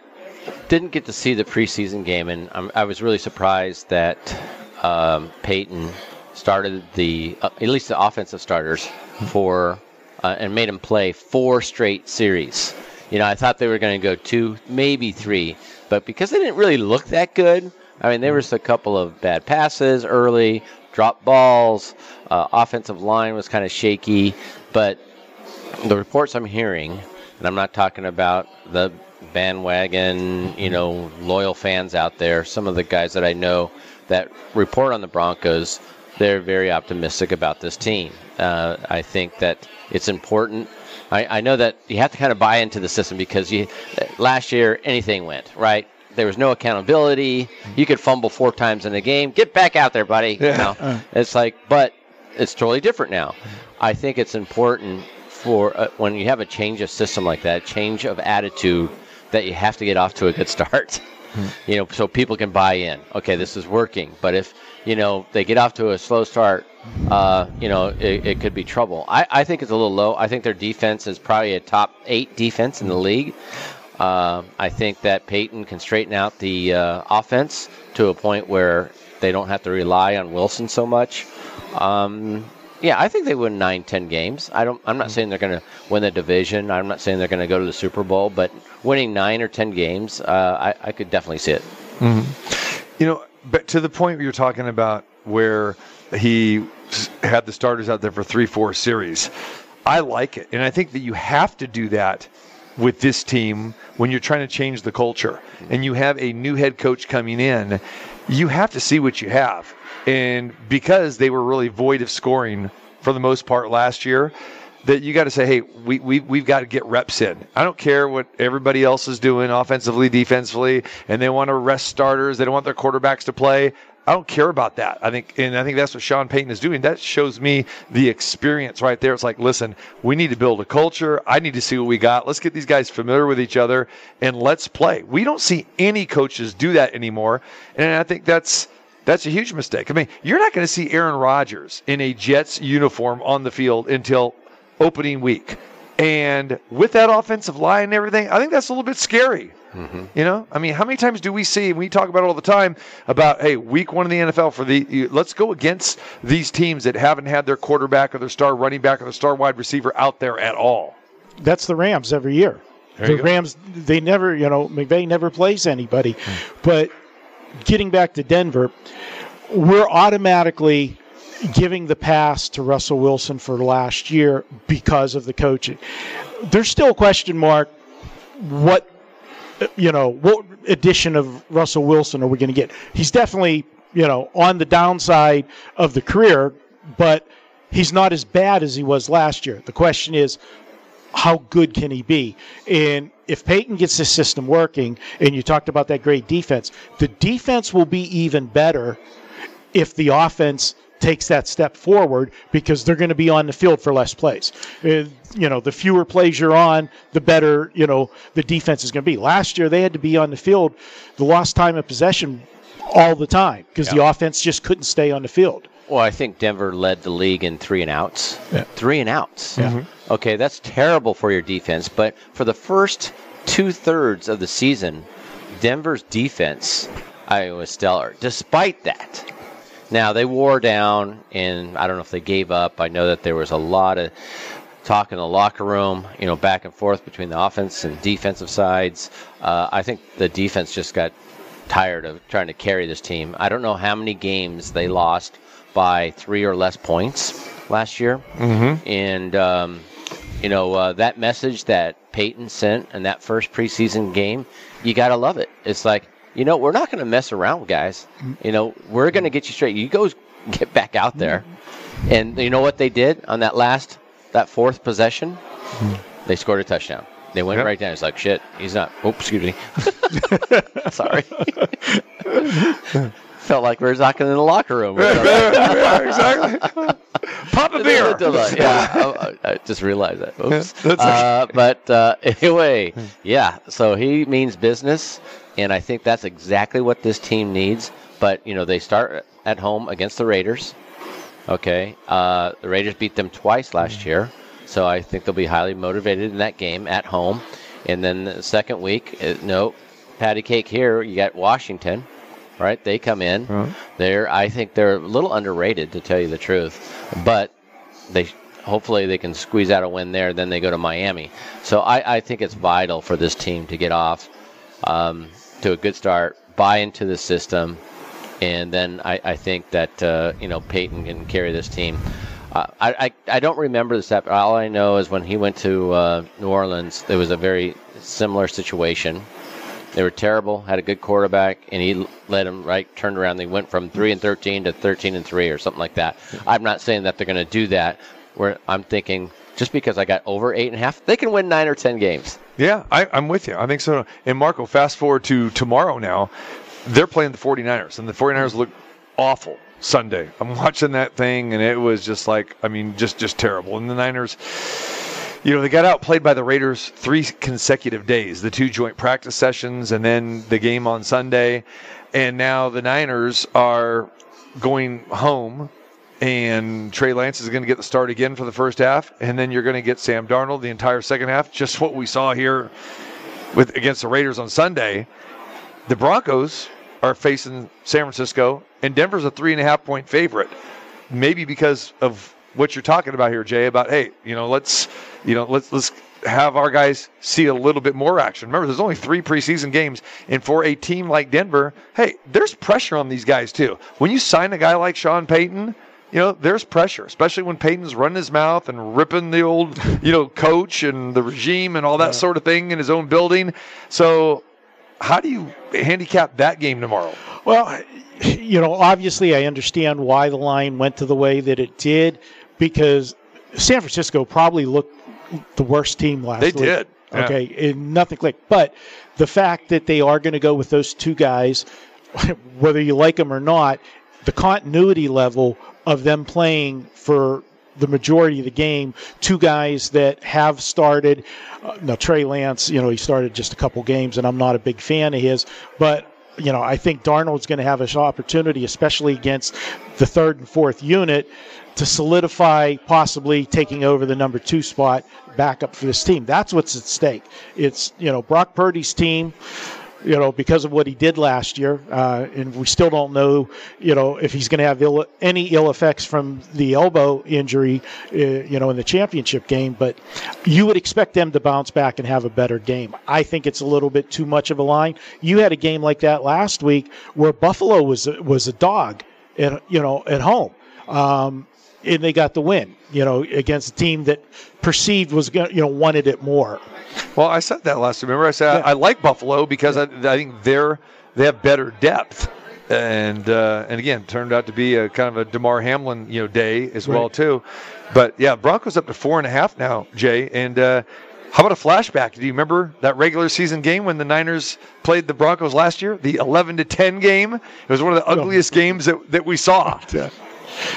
didn't get to see the preseason game, and I'm, I was really surprised that um, Payton started the uh, at least the offensive starters for uh, and made them play four straight series. You know, I thought they were going to go two, maybe three, but because they didn't really look that good, I mean, there was a couple of bad passes early, drop balls, uh, offensive line was kind of shaky, but the reports I'm hearing, and I'm not talking about the bandwagon, you know, loyal fans out there, some of the guys that I know that report on the Broncos, they're very optimistic about this team. Uh, I think that it's important. I, I know that you have to kind of buy into the system because you last year anything went right. There was no accountability. You could fumble four times in a game. Get back out there, buddy. You know? It's like, but it's totally different now. I think it's important for uh, when you have a change of system like that, change of attitude, that you have to get off to a good start. You know, so people can buy in. Okay, this is working. But if you know they get off to a slow start, uh, you know it, it could be trouble. I, I think it's a little low. I think their defense is probably a top eight defense in the league. Uh, I think that Payton can straighten out the uh, offense to a point where they don't have to rely on Wilson so much. Um, yeah, I think they win nine, ten games. I don't. I'm not hmm. saying they're going to win the division. I'm not saying they're going to go to the Super Bowl, but winning nine or ten games, uh, I, I could definitely see it. Mm-hmm. You know, but to the point where you're talking about where he had the starters out there for three, four series, I like it. And I think that you have to do that with this team when you're trying to change the culture hmm. and you have a new head coach coming in, you have to see what you have. And because they were really void of scoring for the most part last year, that you got to say, hey, we, we, we've got to get reps in. I don't care what everybody else is doing offensively, defensively, and they want to rest starters. They don't want their quarterbacks to play. I don't care about that. I think, and I think that's what Sean Payton is doing. That shows me the experience right there. It's like, listen, we need to build a culture. I need to see what we got. Let's get these guys familiar with each other and let's play. We don't see any coaches do that anymore, and I think that's that's a huge mistake. I mean, you're not going to see Aaron Rodgers in a Jets uniform on the field until opening week. And with that offensive line and everything, I think that's a little bit scary. Mm-hmm. You know, I mean, how many times do we see? And we talk about it all the time about, hey, week one of the NFL for the let's go against these teams that haven't had their quarterback or their star running back or their star wide receiver out there at all. That's the Rams every year. There the. Rams, they never, you know, McVay never plays anybody. Hmm. But getting back to Denver, we're automatically giving the pass to Russell Wilson for last year because of the coaching. There's still a question mark what you know, what edition of Russell Wilson are we going to get? He's definitely you know, on the downside of the career, but he's not as bad as he was last year. The question is, how good can he be? And if Payton gets his system working, and you talked about that great defense, the defense will be even better if the offense takes that step forward because they're going to be on the field for less plays. Uh, you know, the fewer plays you're on, the better, you know, the defense is going to be. Last year, they had to be on the field, the lost time of possession all the time because the offense just couldn't stay on the field. Well, I think Denver led the league in three and outs. Yeah. Three and outs. Yeah. Okay, that's terrible for your defense. But for the first two thirds of the season, Denver's defense I was stellar. Despite that, now they wore down, and I don't know if they gave up. I know that there was a lot of talk in the locker room, you know, back and forth between the offense and defensive sides. Uh, I think the defense just got tired of trying to carry this team. I don't know how many games they lost by three or less points last year, Mm-hmm. and um, you know uh, that message that Payton sent in that first preseason game, you gotta love it. It's like you know we're not going to mess around, guys. You know we're going to get you straight. You go get back out there, and you know what they did on that last that fourth possession? They scored a touchdown. They went Yep. right down. It's like shit. He's not. Oops, excuse me. Sorry. Felt like we were talking in the locker room. yeah, exactly. Pop a beer. yeah, I, I just realized that. Oops. that's Uh, but uh, anyway, yeah. So he means business, and I think that's exactly what this team needs. But you know, they start at home against the Raiders. Okay, uh, the Raiders beat them twice last year, so I think they'll be highly motivated in that game at home. And then the second week, uh, no, patty cake here. You got Washington, right? They come in. They're, I think they're a little underrated, to tell you the truth, but they hopefully they can squeeze out a win there. Then they go to Miami. So I, I think it's vital for this team to get off um, to a good start, buy into the system, and then I, I think that uh, you know Payton can carry this team. Uh, I, I I don't remember this. ep- All I know is when he went to uh, New Orleans, there was a very similar situation. They were terrible, had a good quarterback, and he led them right, turned around. They went from three and thirteen to thirteen and three, or something like that. I'm not saying that they're going to do that. Where I'm thinking, just because I got over eight and a half, they can win nine or ten games. Yeah, I, I'm with you. I think so. And Marco, fast forward to tomorrow now. They're playing the 49ers, and the 49ers look awful Sunday. I'm watching that thing, and it was just like, I mean, just just terrible. And the Niners, you know, they got outplayed by the Raiders three consecutive days the two joint practice sessions, and then the game on Sunday. And now the Niners are going home and Trey Lance is going to get the start again for the first half, and then you're going to get Sam Darnold the entire second half. Just what we saw here with against the Raiders on Sunday. The Broncos are facing San Francisco, and Denver's a three and a half point favorite. Maybe because of what you're talking about here, Jay. About hey, you know, let's you know, let's let's have our guys see a little bit more action. Remember, there's only three preseason games, and for a team like Denver, hey, there's pressure on these guys too. When you sign a guy like Sean Payton, you know, there's pressure, especially when Payton's running his mouth and ripping the old, you know, coach and the regime and all that sort of thing in his own building. So, how do you handicap that game tomorrow? Well, you know, obviously, I understand why the line went to the way that it did because San Francisco probably looked the worst team last They week. did, yeah. Okay, and nothing clicked. But the fact that they are going to go with those two guys, whether you like them or not, the continuity level of them playing for the majority of the game, two guys that have started. Uh, now Trey Lance, you know, he started just a couple games, and I'm not a big fan of his, but you know, I think Darnold's going to have an opportunity, especially against the third and fourth unit, to solidify possibly taking over the number two spot back up for this team. That's what's at stake. It's you know Brock Purdy's team you know, because of what he did last year, uh, and we still don't know, you know, if he's going to have Ill, any ill effects from the elbow injury, uh, you know, in the championship game. But you would expect them to bounce back and have a better game. I think it's a little bit too much of a line. You had a game like that last week where Buffalo was was a dog, at, you know, at home. Um, and they got the win, you know, against a team that perceived was going, you know, wanted it more. Well, I said that last. Remember, I said I, I like Buffalo because I, I think they're they have better depth and uh, and again turned out to be a kind of a Damar Hamlin you know day as well too. But yeah, Broncos up to four and a half now, Jay. And uh, how about a flashback? Do you remember that regular season game when the Niners played the Broncos last year? The 11 to 10 game. It was one of the ugliest games that, that we saw. Yeah.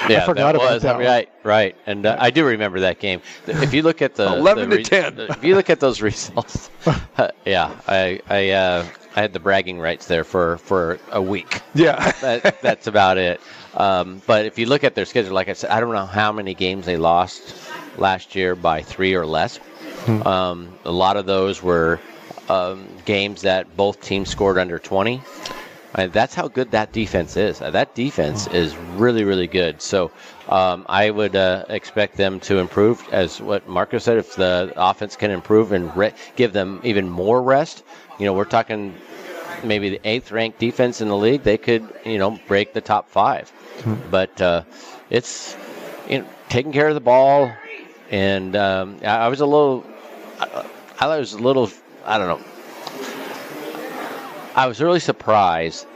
Yeah, forgot that about was that one. right, right, and uh, I do remember that game. If you look at the 11 the to 10. the- if you look at those results, uh, yeah, I I uh, I had the bragging rights there for for a week. Yeah. That, that's about it. Um, but if you look at their schedule, like I said, I don't know how many games they lost last year by three or less. Um, a lot of those were um, games that both teams scored under 20. And that's how good that defense is. Uh, that defense is really, really good. So um, I would uh, expect them to improve, as what Marco said. If the offense can improve and re- give them even more rest, you know, we're talking maybe the eighth ranked defense in the league. They could, you know, break the top five. But uh, it's you know, taking care of the ball, and um, I, I was a little, I, I was a little, I don't know. I was really surprised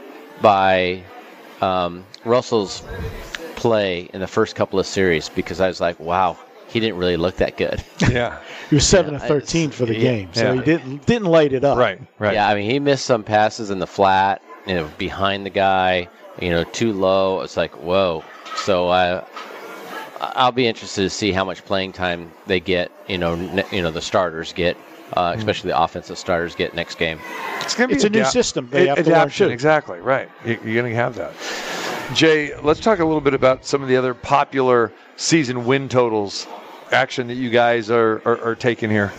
by um, Russell's play in the first couple of series because I was like, wow, he didn't really look that good. Yeah. He was seven Yeah, of thirteen for the yeah, game, so yeah. he didn't didn't light it up. Right. Right. Yeah, I mean, he missed some passes in the flat, you know, behind the guy, you know, too low. It's like, whoa. So I, I'll be interested to see how much playing time they get. You know, ne- you know, the starters get, uh, especially the offensive starters get next game. It's, gonna be It's a new adap- system they a- have to learn, adaptation, exactly. Right. You- You're going to have that. Jay, let's talk a little bit about some of the other popular season win totals action that you guys are, are, are taking here.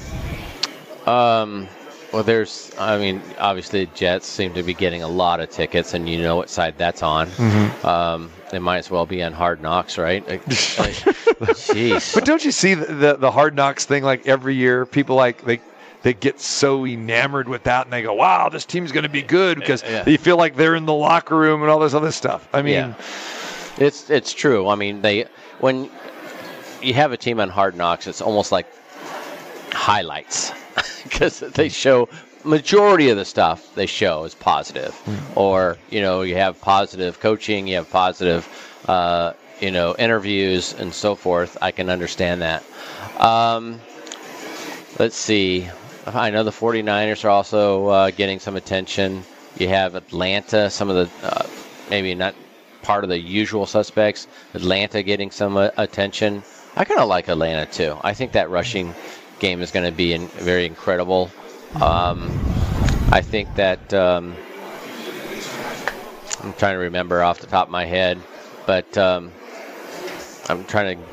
Um, well, there's, I mean, obviously Jets seem to be getting a lot of tickets, and you know what side that's on. Um, they might as well be on Hard Knocks, right? Like, like, Jeez. But don't you see the, the, the hard knocks thing like every year? People like they they get so enamored with that and they go, "Wow, this team's going to be good" because Yeah. they feel like they're in the locker room and all this other stuff. I mean, Yeah. It's it's true. I mean, they when you have a team on Hard Knocks, it's almost like highlights because they show majority of the stuff they show is positive, or you know you have positive coaching, you have positive uh, you know interviews and so forth. I can understand that. Um, let's see. I know the 49ers are also uh, getting some attention. You have Atlanta, some of the uh, maybe not part of the usual suspects. Atlanta getting some uh, attention. I kind of like Atlanta too. I think that rushing game is going to be in, very incredible. Um, I think that um, I'm trying to remember off the top of my head, but um, I'm trying to.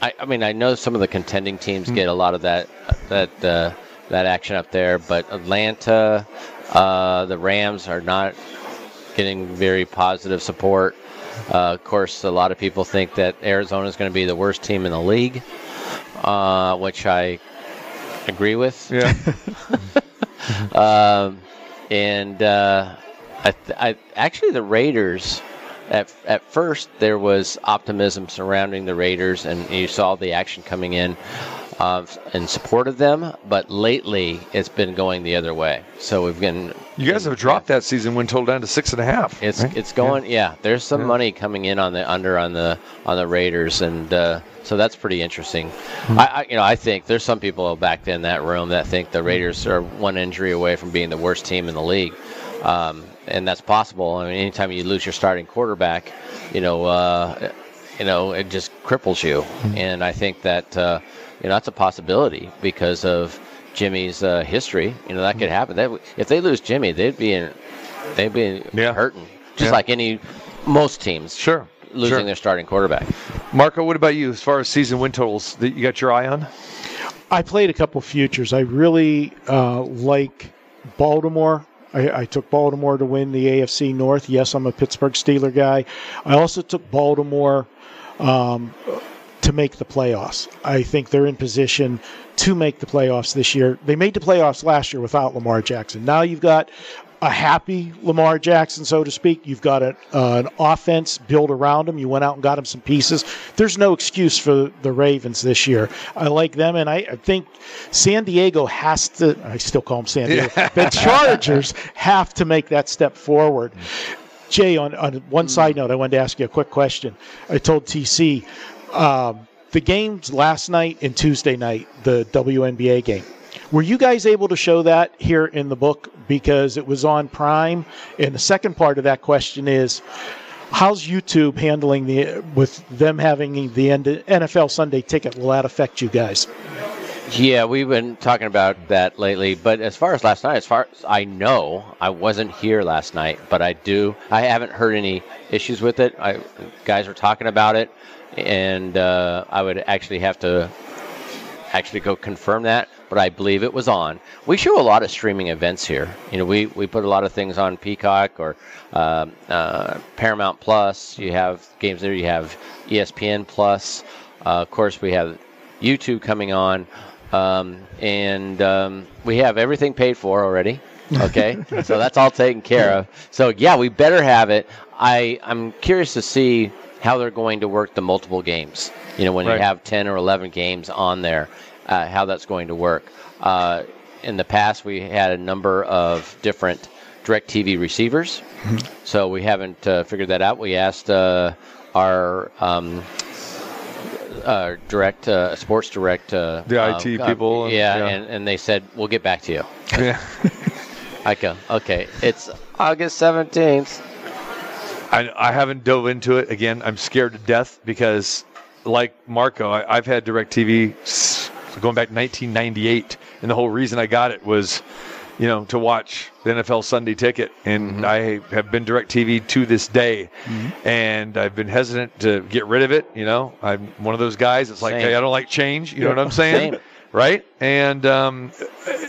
I, I mean, I know some of the contending teams get a lot of that that uh, that action up there, but Atlanta, uh, the Rams are not getting very positive support. Uh, of course, a lot of people think that Arizona is going to be the worst team in the league, uh, which I agree with. yeah, Um, and uh, I, th- I actually the Raiders. At, at first, there was optimism surrounding the Raiders, and you saw the action coming in uh, in support of them. But lately, it's been going the other way. So we've been you guys have dropped that season win total down to six and a half. It's right? it's going. Yeah, there's some money coming in on the under on the on the Raiders, and uh, so that's pretty interesting. I, I you know I think there's some people back in that room that think the Raiders are one injury away from being the worst team in the league. Um, and that's possible. I mean, anytime you lose your starting quarterback, you know, uh, you know, it just cripples you. And I think that uh, you know that's a possibility because of Jimmy's uh, history. You know, that could happen. They, if they lose Jimmy, they'd be in, they'd be Yeah. hurting, just Yeah. like any most teams sure. losing sure. their starting quarterback. Marco, what about you as far as season win totals that you got your eye on? I played a couple futures. I really uh, like Baltimore. I, I took Baltimore to win the AFC North. Yes, I'm a Pittsburgh Steeler guy. I also took Baltimore um, to make the playoffs. I think they're in position to make the playoffs this year. They made the playoffs last year without Lamar Jackson. Now you've got a happy Lamar Jackson, so to speak. You've got a, uh, an offense built around him. You went out and got him some pieces. There's no excuse for the Ravens this year. I like them, and I, I think San Diego has to. I still call them San Diego. the Chargers have to make that step forward. Jay, on, on one side note, I wanted to ask you a quick question. I told TC um, the games last night and Tuesday night, the WNBA game. Were you guys able to show that here in the book because it was on Prime? And the second part of that question is, how's YouTube handling the with them having the NFL Sunday ticket? Will that affect you guys? Yeah, we've been talking about that lately. But as far as last night, as far as I know, I wasn't here last night, but I do. I haven't heard any issues with it. I guys were talking about it, and uh, I would actually have to actually go confirm that. But I believe it was on. We show a lot of streaming events here. You know, we, we put a lot of things on Peacock or um, uh, Paramount Plus. You have games there. You have ESPN Plus. Uh, of course, we have YouTube coming on. Um, and um, we have everything paid for already. Okay, so that's all taken care of. So yeah, we better have it. I I'm curious to see how they're going to work the multiple games. You know, when Right. you have ten or eleven games on there, uh, how that's going to work. Uh, in the past, we had a number of different DirecTV receivers, so we haven't uh, figured that out. We asked uh, our um, uh, direct uh, sports direct uh, The IT uh, people and- yeah, yeah. And, and they said we'll get back to you. Yeah. I go okay. It's August seventeenth. I, I haven't dove into it again. I'm scared to death because, like Marco, I, I've had DirecTV going back 1998, and the whole reason I got it was, you know, to watch the NFL Sunday Ticket, and I have been DirecTV to this day, and I've been hesitant to get rid of it. You know, I'm one of those guys. It's like, Same. hey, I don't like change. You know what I'm saying? Same. Right? And um,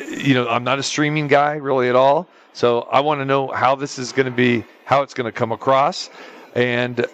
you know, I'm not a streaming guy really at all. So I want to know how this is going to be, how it's going to come across. And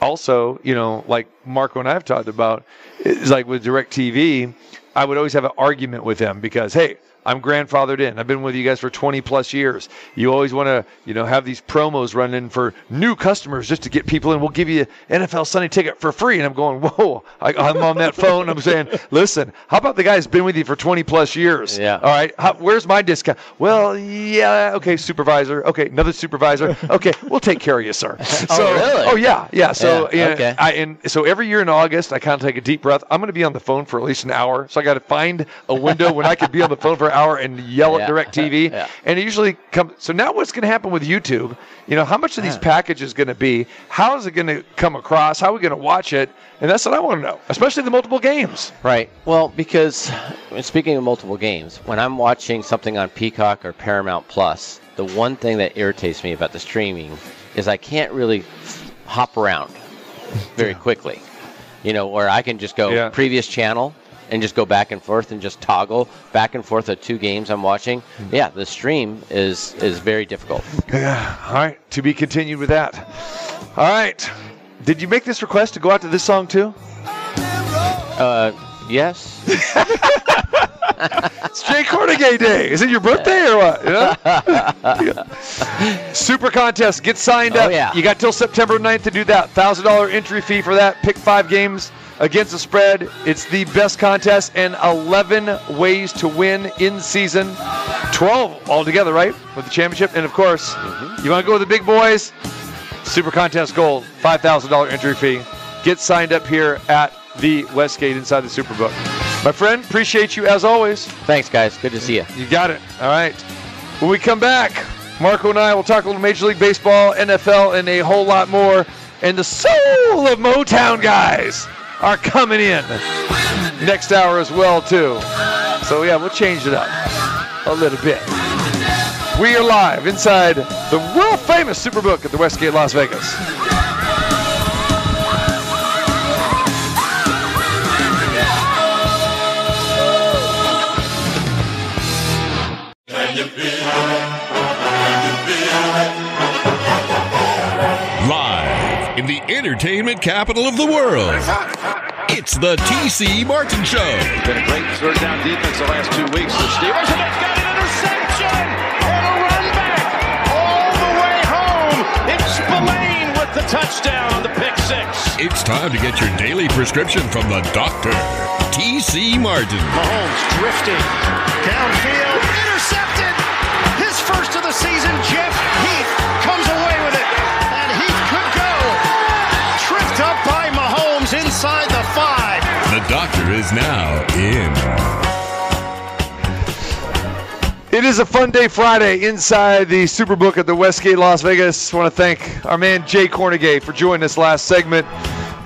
also, you know, like Marco and I have talked about, is like with DirecTV, I would always have an argument with them because, hey, I'm grandfathered in. I've been with you guys for 20 plus years. You always want to, you know, have these promos running for new customers just to get people in. We'll give you an NFL Sunday ticket for free. And I'm going, whoa! I, I'm on that phone. I'm saying, listen, how about the guy who's been with you for 20 plus years? Yeah. All right. How, where's my discount? Well, yeah. Okay, supervisor. Okay, another supervisor. Okay, we'll take care of you, sir. Oh, so, really? Oh yeah, yeah. So Yeah, yeah, okay. I, and so every year in August, I kind of take a deep breath. I'm going to be on the phone for at least an hour. So I got to find a window when I could be on the phone for hour and yell Yeah. at DirecTV. Yeah. And it usually comes. So now what's going to happen with YouTube? You know, how much of these packages going to be? How is it going to come across? How are we going to watch it? And that's what I want to know, especially the multiple games. Right. Well, because speaking of multiple games, when I'm watching something on Peacock or Paramount Plus, the one thing that irritates me about the streaming is I can't really hop around very quickly. You know, where I can just go Yeah. previous channel and just go back and forth and just toggle back and forth at two games I'm watching. Yeah, the stream is is very difficult. Yeah. All right. To be continued with that. All right. Did you make this request to go out to this song too? Uh, yes. It's Jay Kornegay Day. Is it your birthday or what? Yeah. Super contest. Get signed Oh, up. yeah. You got till September 9th to do that. $1,000 entry fee for that. Pick five games against the spread. It's the best contest and 11 ways to win in season. 12 altogether, right? With the championship. And of course, mm-hmm. you want to go with the big boys? Super Contest Gold, $5,000 entry fee. Get signed up here at the Westgate inside the Superbook. My friend, appreciate you as always. Thanks, guys. Good to see you. You got it. All right. When we come back, Marco and I will talk a little Major League Baseball, NFL, and a whole lot more. And the soul of Motown guys are coming in next hour as well, too. So yeah, we'll change it up a little bit. We are live inside the world famous Superbook at the Westgate Las Vegas. Entertainment capital of the world. It's the TC Martin Show. Been a great third down defense the last two weeks. The Steelers and it's got an interception and a run back all the way home. It's Spillane with the touchdown on the pick six. It's time to get your daily prescription from the doctor, TC Martin. Mahomes drifting downfield, intercepted. His first of the season. Jeff Heath is now in. It is a fun day Friday inside the Superbook at the Westgate Las Vegas. I want to thank our man Jay Kornegay for joining us last segment.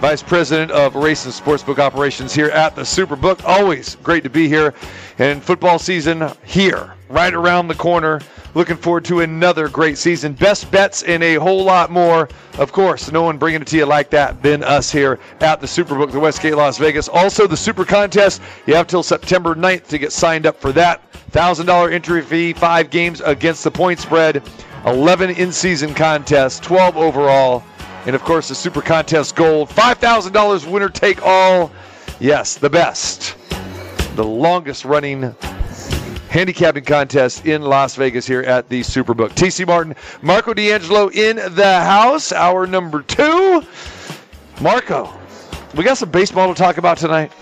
Vice President of Race and Sportsbook Operations here at the Superbook. Always great to be here. And football season here, right around the corner. Looking forward to another great season. Best bets and a whole lot more. Of course, no one bringing it to you like that than us here at the Superbook, the Westgate Las Vegas. Also, the Super Contest. You have till September 9th to get signed up for that. $1,000 entry fee, five games against the point spread, 11 in season contests, 12 overall. And of course, the Super Contest Gold, $5,000 winner take all. Yes, the best. The longest running handicapping contest in Las Vegas here at the Superbook. TC Martin, Marco D'Angelo in the house, hour number two. Marco, we got some baseball to talk about tonight.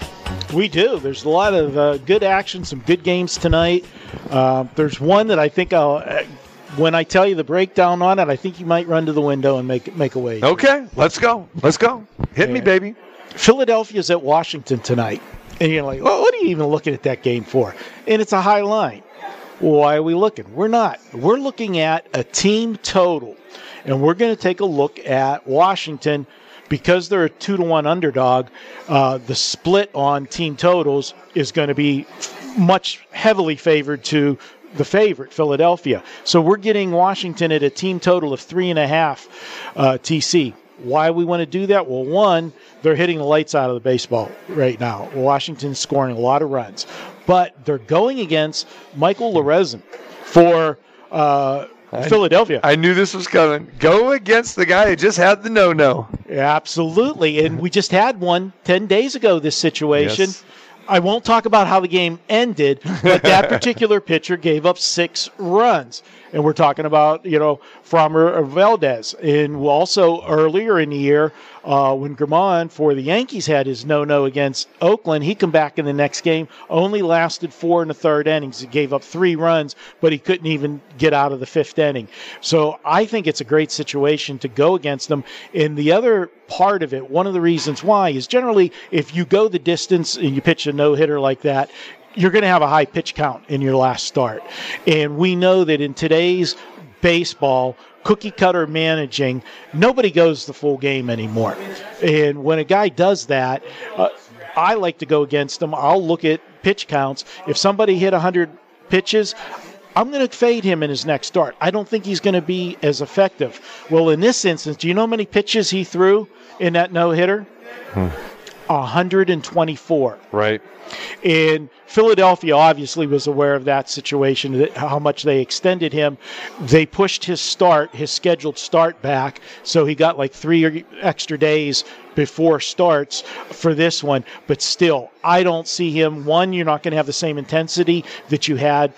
We do. There's a lot of uh, good action, some good games tonight. Uh, there's one that I think I'll. When I tell you the breakdown on it, I think you might run to the window and make make a wage. Okay, let's go. Let's go. Hit me, baby. Philadelphia's at Washington tonight. And you're like, well, what are you even looking at that game for? And it's a high line. Why are we looking? We're not. We're looking at a team total. And we're going to take a look at Washington because they're a two to one underdog. Uh, the split on team totals is going to be much heavily favored to the favorite, Philadelphia. So we're getting Washington at a team total of three and a half uh, TC. Why we want to do that? Well, one, they're hitting the lights out of the baseball right now. Washington's scoring a lot of runs, but they're going against Michael Lorenzen for uh, Philadelphia. I knew this was coming. Go against the guy who just had the no no. Absolutely. And we just had one 10 days ago, this situation. Yes. I won't talk about how the game ended, but that particular pitcher gave up six runs. And we're talking about, you know, Framber Valdez. And also earlier in the year, uh, when Germán for the Yankees had his no-no against Oakland, he come back in the next game, only lasted four and a third innings. He gave up three runs, but he couldn't even get out of the fifth inning. So I think it's a great situation to go against them. And the other part of it, one of the reasons why is generally if you go the distance and you pitch a no-hitter like that, you're going to have a high pitch count in your last start. And we know that in today's baseball, cookie cutter managing, nobody goes the full game anymore. And when a guy does that, uh, I like to go against them. I'll look at pitch counts. If somebody hit 100 pitches, I'm going to fade him in his next start. I don't think he's going to be as effective. Well, in this instance, do you know how many pitches he threw in that no hitter? 124. Right. And Philadelphia obviously was aware of that situation, that how much they extended him. They pushed his start, his scheduled start back, so he got like three extra days before starts for this one. But still, I don't see him. One, you're not going to have the same intensity that you had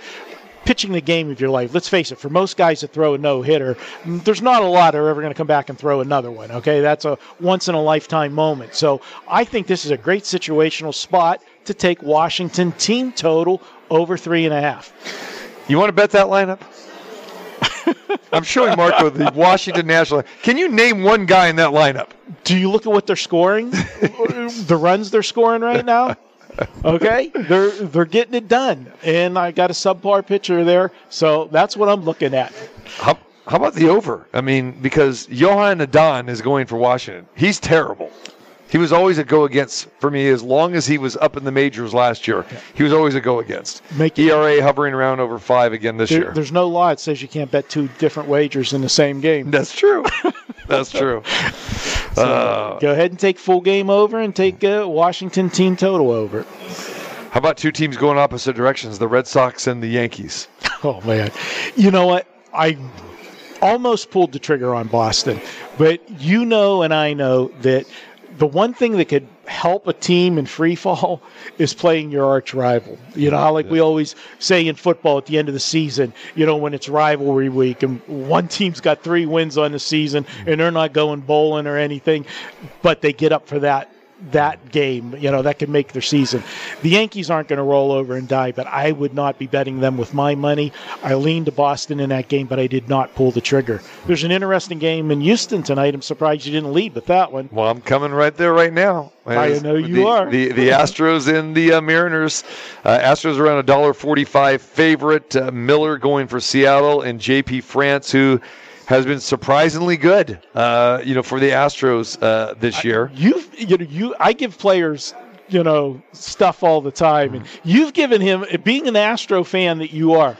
pitching the game of your life. Let's face it, for most guys that throw a no hitter, mm, there's not a lot are ever going to come back and throw another one. Okay, that's a once in a lifetime moment. So I think this is a great situational spot to take Washington team total over three and a half. You want to bet that lineup? I'm showing Marco the Washington National. Can you name one guy in that lineup? Do you look at what they're scoring? the runs they're scoring right now? Okay, they're they're getting it done, and I got a subpar pitcher there, so that's what I'm looking at. How, how about the over? I mean, because Joan Adon is going for Washington. He's terrible. He was always a go against for me as long as he was up in the majors last year. He was always a go against. Make ERA hovering around over five again this There, year. there's no law that says you can't bet two different wagers in the same game. That's true. That's true. So Uh, go ahead and take full game over and take uh, Washington team total over. how about two teams going opposite directions? The Red Sox and the Yankees. Oh man, you know what? I almost pulled the trigger on Boston, but you know and I know that the one thing that could help a team in free fall is playing your arch rival. You know, how like we always say in football at the end of the season, you know, when it's rivalry week and one team's got three wins on the season and they're not going bowling or anything, but they get up for that that game. You know, that could make their season. The Yankees aren't going to roll over and die, but I would not be betting them with my money. I leaned to Boston in that game, but I did not pull the trigger. There's an interesting game in Houston tonight. I'm surprised you didn't lead with that one. Well, I'm coming right there right now. I know you the, are. The, the Astros and the uh, Mariners. Uh, Astros around a dollar forty-five favorite. Uh, Miller going for Seattle and J.P. France, who has been surprisingly good. Uh, you know, for the Astros uh, this year. You've, you know, you. I give players, you know, stuff all the time, and you've given him, being an Astro fan that you are,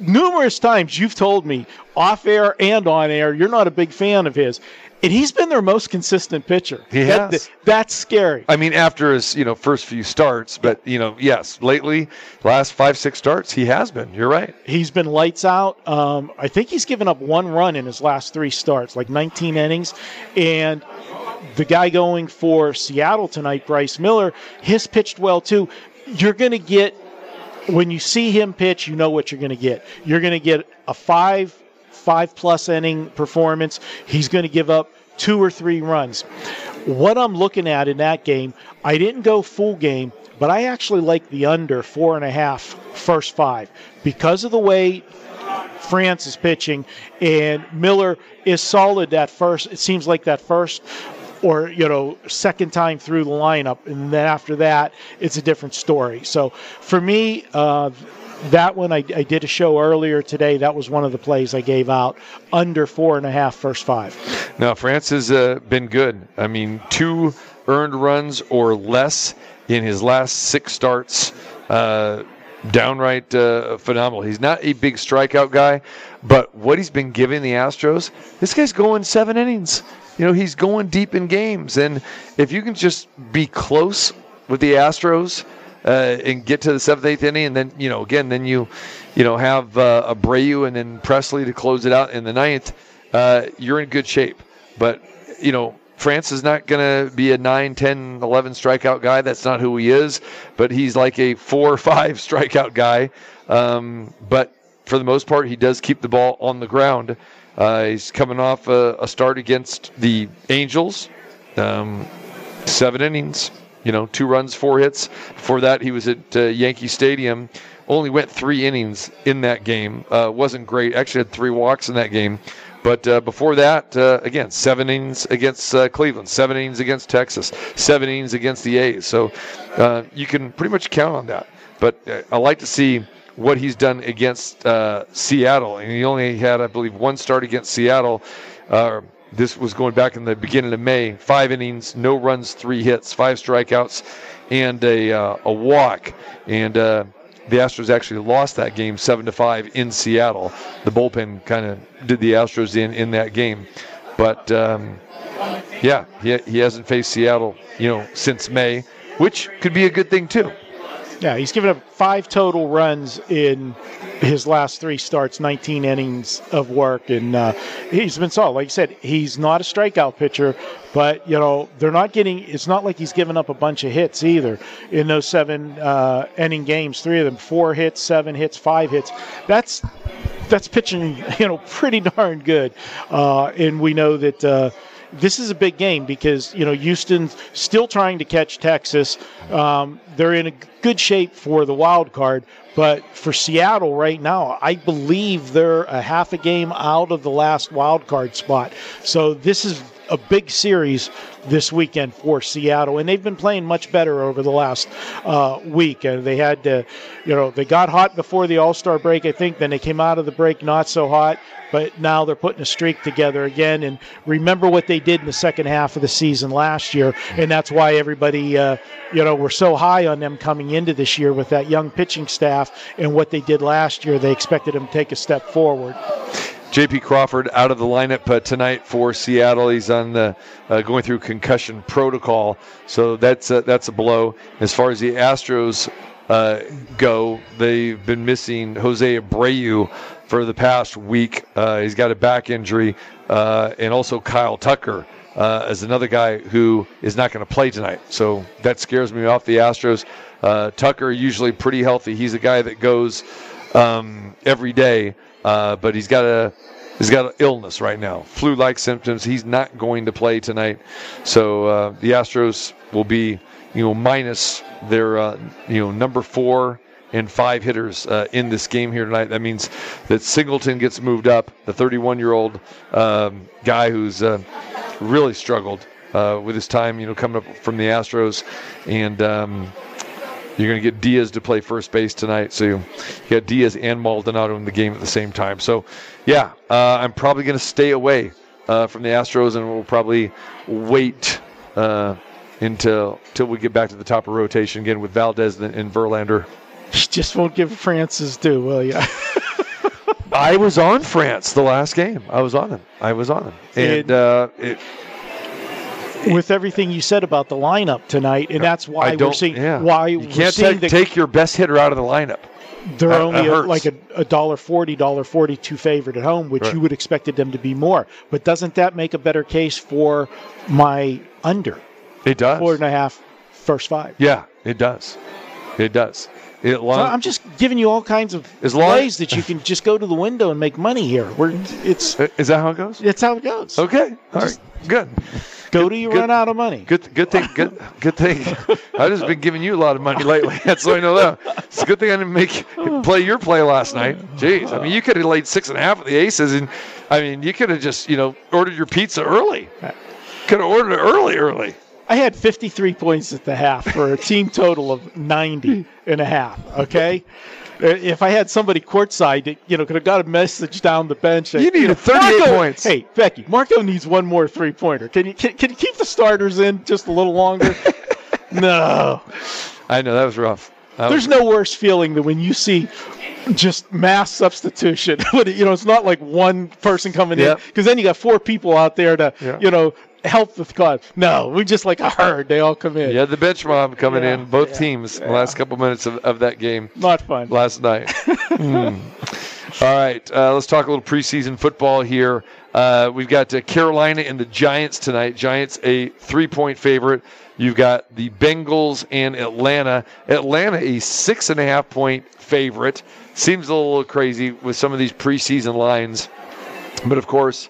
numerous times you've told me off air and on air, you're not a big fan of his. And he's been their most consistent pitcher. He That- has. that's scary. I mean, after his you know first few starts, but you know, yes, lately, last five six starts, he has been. You're right. He's been lights out. Um, I think he's given up one run in his last three starts, like 19 innings. And the guy going for Seattle tonight, Bryce Miller, his pitched well too. You're going to get, when you see him pitch, you know what you're going to get. You're going to get a five, five plus inning performance. He's going to give up two or three runs. What I'm looking at in that game, I didn't go full game, but I actually like the under four and a half first five because of the way France is pitching, and Miller is solid that first. It seems like that first or you know second time through the lineup, and then after that, it's a different story. So for me. Uh, that one I, I did a show earlier today. That was one of the plays I gave out under four and a half first five. Now, France has uh, been good. I mean, two earned runs or less in his last six starts. Uh, downright uh, phenomenal. He's not a big strikeout guy, but what he's been giving the Astros, this guy's going seven innings. You know, he's going deep in games. And if you can just be close with the Astros, uh, and get to the seventh, eighth inning, and then you know again, then you, you know, have uh, Abreu and then Pressly to close it out in the ninth. Uh, you're in good shape, but you know. France is not going to be a 9, 10, 11 strikeout guy. That's not who he is. But he's like a 4 or 5 strikeout guy. Um, but for the most part, he does keep the ball on the ground. Uh, he's coming off a, a start against the Angels. Um, seven innings, you know, two runs, four hits. Before that, he was at uh, Yankee Stadium. Only went three innings in that game. Uh, wasn't great. Actually, had three walks in that game. But uh, before that, uh, again, seven innings against uh, Cleveland, seven innings against Texas, seven innings against the A's. So uh, you can pretty much count on that. But uh, I like to see what he's done against uh, Seattle. And he only had, I believe, one start against Seattle. This was going back in the beginning of May. Five innings, no runs, three hits, five strikeouts, and a uh, a walk. And uh, the Astros actually lost that game seven to five in Seattle. The bullpen kind of did the Astros in in that game, but um, yeah, he he hasn't faced Seattle, you know, since May, which could be a good thing too. Yeah, he's given up five total runs in his last three starts, 19 innings of work, and uh, he's been solid. Like you said, he's not a strikeout pitcher, but you know they're not getting. It's not like he's given up a bunch of hits either in those seven uh, inning games. Three of them, four hits, seven hits, five hits. That's that's pitching, you know, pretty darn good. Uh, and we know that uh, this is a big game because you know Houston's still trying to catch Texas. Um, they're in a good shape for the wild card, but for Seattle right now, I believe they're a half a game out of the last wild card spot. So this is a big series this weekend for Seattle, and they've been playing much better over the last uh, week. Uh, they had, uh, you know, they got hot before the All Star break, I think. Then they came out of the break not so hot, but now they're putting a streak together again. And remember what they did in the second half of the season last year, and that's why everybody, uh, you know, we're so high on them coming into this year with that young pitching staff and what they did last year. They expected them to take a step forward. J.P. Crawford out of the lineup uh, tonight for Seattle. He's on the uh, going through concussion protocol, so that's uh, that's a blow. As far as the Astros uh, go, they've been missing Jose Abreu for the past week. Uh, he's got a back injury, uh, and also Kyle Tucker is another guy who is not going to play tonight. So that scares me off the Astros. Tucker usually pretty healthy. He's a guy that goes um, every day, uh, but he's got a He's got an illness right now, flu-like symptoms. He's not going to play tonight, so uh, the Astros will be, you know, minus their, uh, you know, number four and five hitters uh, in this game here tonight. That means that Singleton gets moved up, the 31-year-old um, guy who's uh, really struggled uh, with his time, you know, coming up from the Astros, and. Um, you're going to get Diaz to play first base tonight. So you got Diaz and Maldonado in the game at the same time. So, yeah, uh, I'm probably going to stay away uh, from the Astros, and we'll probably wait uh, until until we get back to the top of rotation again with Valdez and, and Verlander. You just won't give Francis due, will you? I was on France the last game. I was on him. I was on him, and uh, it, With everything you said about the lineup tonight, and that's why we're seeing yeah. why you we're can't take, the, take your best hitter out of the lineup. they're that- only that a, like a, a dollar forty, dollar forty-two favorite at home, which Right. you would expected them to be more. But doesn't that make a better case for my under It does. four and a half first five? Yeah, it does. It does. It So I'm just giving you all kinds of As long- ways that you can just go to the window and make money here. We're, it's Is that how it goes? it's how it goes. Okay. All right. Good. Go to you good- run out of money. Good. Good thing. Good. Good thing. I've just been giving you a lot of money lately. That's why I know that. It's a good thing I didn't make play your play last night. Jeez. I mean, you could have laid six and a half of the aces, and I mean, you could have just you know ordered your pizza early. Could have ordered it early, early. I had 53 points at the half for a team total of 90 and a half. Okay. Uh, If I had somebody courtside that you know could have got a message down the bench, that, You needed know, 38 Marco- points. Hey Becky, Marco needs one more three pointer. Can you can, can you keep the starters in just a little longer? no. I know that was rough. That There's was- no worse feeling than when you see just mass substitution. But, you know, it's not like one person coming Yep. in because then you got four people out there to, Yeah. you know, help the cause. No, we just like a herd. They all come in. You had the bench mob coming Yeah, in, both yeah, teams, the last couple minutes of, of that game. Not fun. last night. Hmm. All right, uh, let's talk a little preseason football here. Uh, we've got uh, Carolina and the Giants tonight. Giants a three-point favorite. You've got the Bengals and Atlanta. Atlanta a six and a half point favorite. Seems a little crazy with some of these preseason lines, but of course,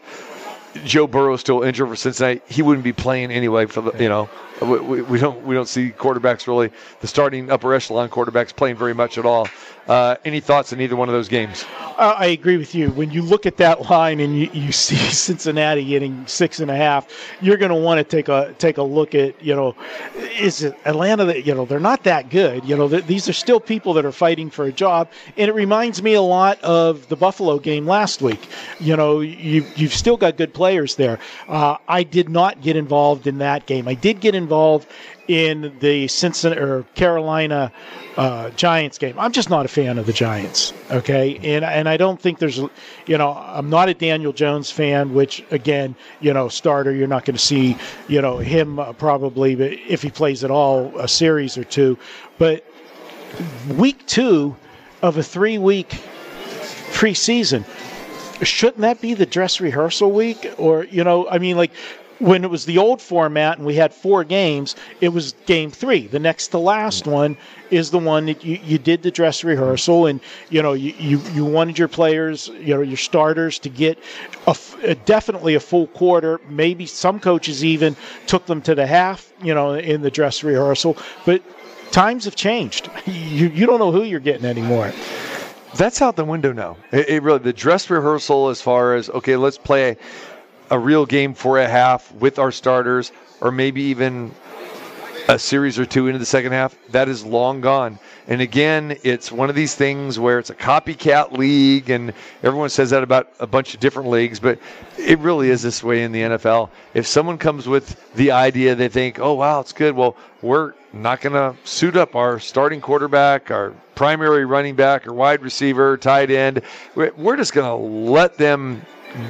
Joe Burrow still injured for Cincinnati. He wouldn't be playing anyway. For the you know, we, we, we don't we don't see quarterbacks really the starting upper echelon quarterbacks playing very much at all. Uh, any thoughts on either one of those games? Uh, I agree with you. When you look at that line and you, you see Cincinnati getting six and a half, you're going to want to take a take a look at you know, is it Atlanta that you know they're not that good. You know, th- these are still people that are fighting for a job, and it reminds me a lot of the Buffalo game last week. You know, you you've still got good players there. Uh, I did not get involved in that game. I did get involved in the Cincinnati or Carolina uh, Giants game. I'm just not a fan of the Giants. Okay, and and I don't think there's, you know, I'm not a Daniel Jones fan. Which again, you know, starter, you're not going to see, you know, him uh, probably, if he plays at all, a series or two. But week two of a three week preseason shouldn't that be the dress rehearsal week or you know i mean like when it was the old format and we had four games it was game three. The next to last one is the one that you, you did the dress rehearsal and you know you, you, you wanted your players you know your starters to get a, a- definitely a full quarter. Maybe some coaches even took them to the half you know in the dress rehearsal. But times have changed. You, you don't know who you're getting anymore. That's out the window now. It, it really the dress rehearsal as far as okay, let's play a, a real game for a half with our starters, or maybe even a series or two into the second half. That is long gone. And again, it's one of these things where it's a copycat league, and everyone says that about a bunch of different leagues, but it really is this way in the NFL. If someone comes with the idea, they think, "Oh wow, it's good." Well, we're not going to suit up our starting quarterback, our primary running back, or wide receiver, tight end. We're just going to let them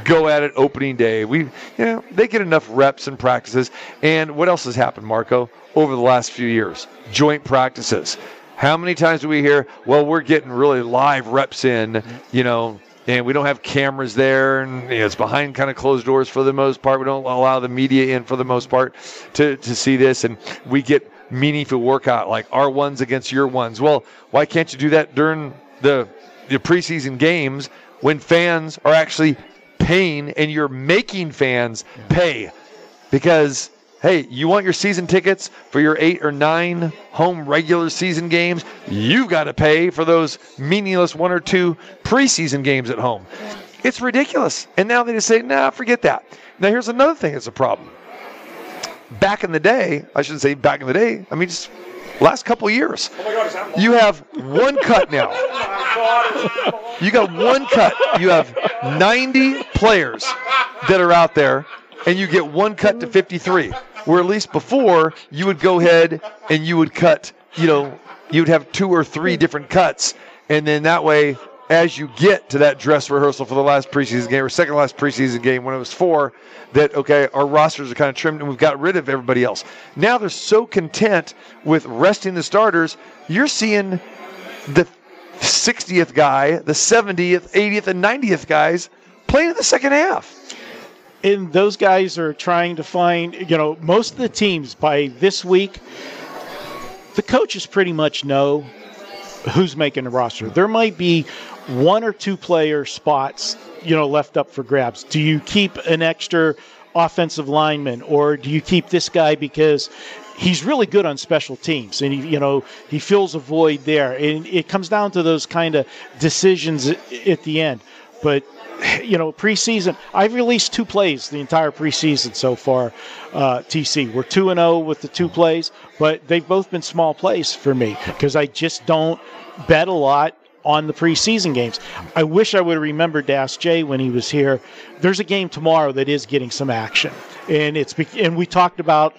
go at it opening day. We, you know, they get enough reps and practices. And what else has happened, Marco, over the last few years? Joint practices. How many times do we hear, well, we're getting really live reps in, you know, and we don't have cameras there, and you know, it's behind kind of closed doors for the most part. We don't allow the media in for the most part to, to see this, and we get meaningful workout like our ones against your ones. Well, why can't you do that during the the preseason games when fans are actually paying and you're making fans pay because hey, you want your season tickets for your eight or nine home regular season games? You've got to pay for those meaningless one or two preseason games at home. It's ridiculous. And now they just say, nah, forget that. Now, here's another thing that's a problem. Back in the day, I shouldn't say back in the day, I mean, just last couple years, you have one cut now. You got one cut. You have 90 players that are out there, and you get one cut to 53. Where at least before, you would go ahead and you would cut, you know, you would have two or three different cuts, and then that way, as you get to that dress rehearsal for the last preseason game or second last preseason game when it was four, that okay, our rosters are kind of trimmed and we've got rid of everybody else. Now they're so content with resting the starters. You're seeing the 60th guy, the 70th, 80th, and 90th guys playing in the second half. and those guys are trying to find, you know, most of the teams by this week, the coaches pretty much know who's making the roster. There might be one or two player spots, you know, left up for grabs. Do you keep an extra offensive lineman or do you keep this guy because he's really good on special teams and he, you know, he fills a void there. And it comes down to those kind of decisions at the end. But you know, preseason, I've released two plays the entire preseason so far. Uh, TC, we're two and zero with the two plays, but they've both been small plays for me because I just don't bet a lot on the preseason games. I wish I would have remembered to ask Jay when he was here. There's a game tomorrow that is getting some action, and it's and we talked about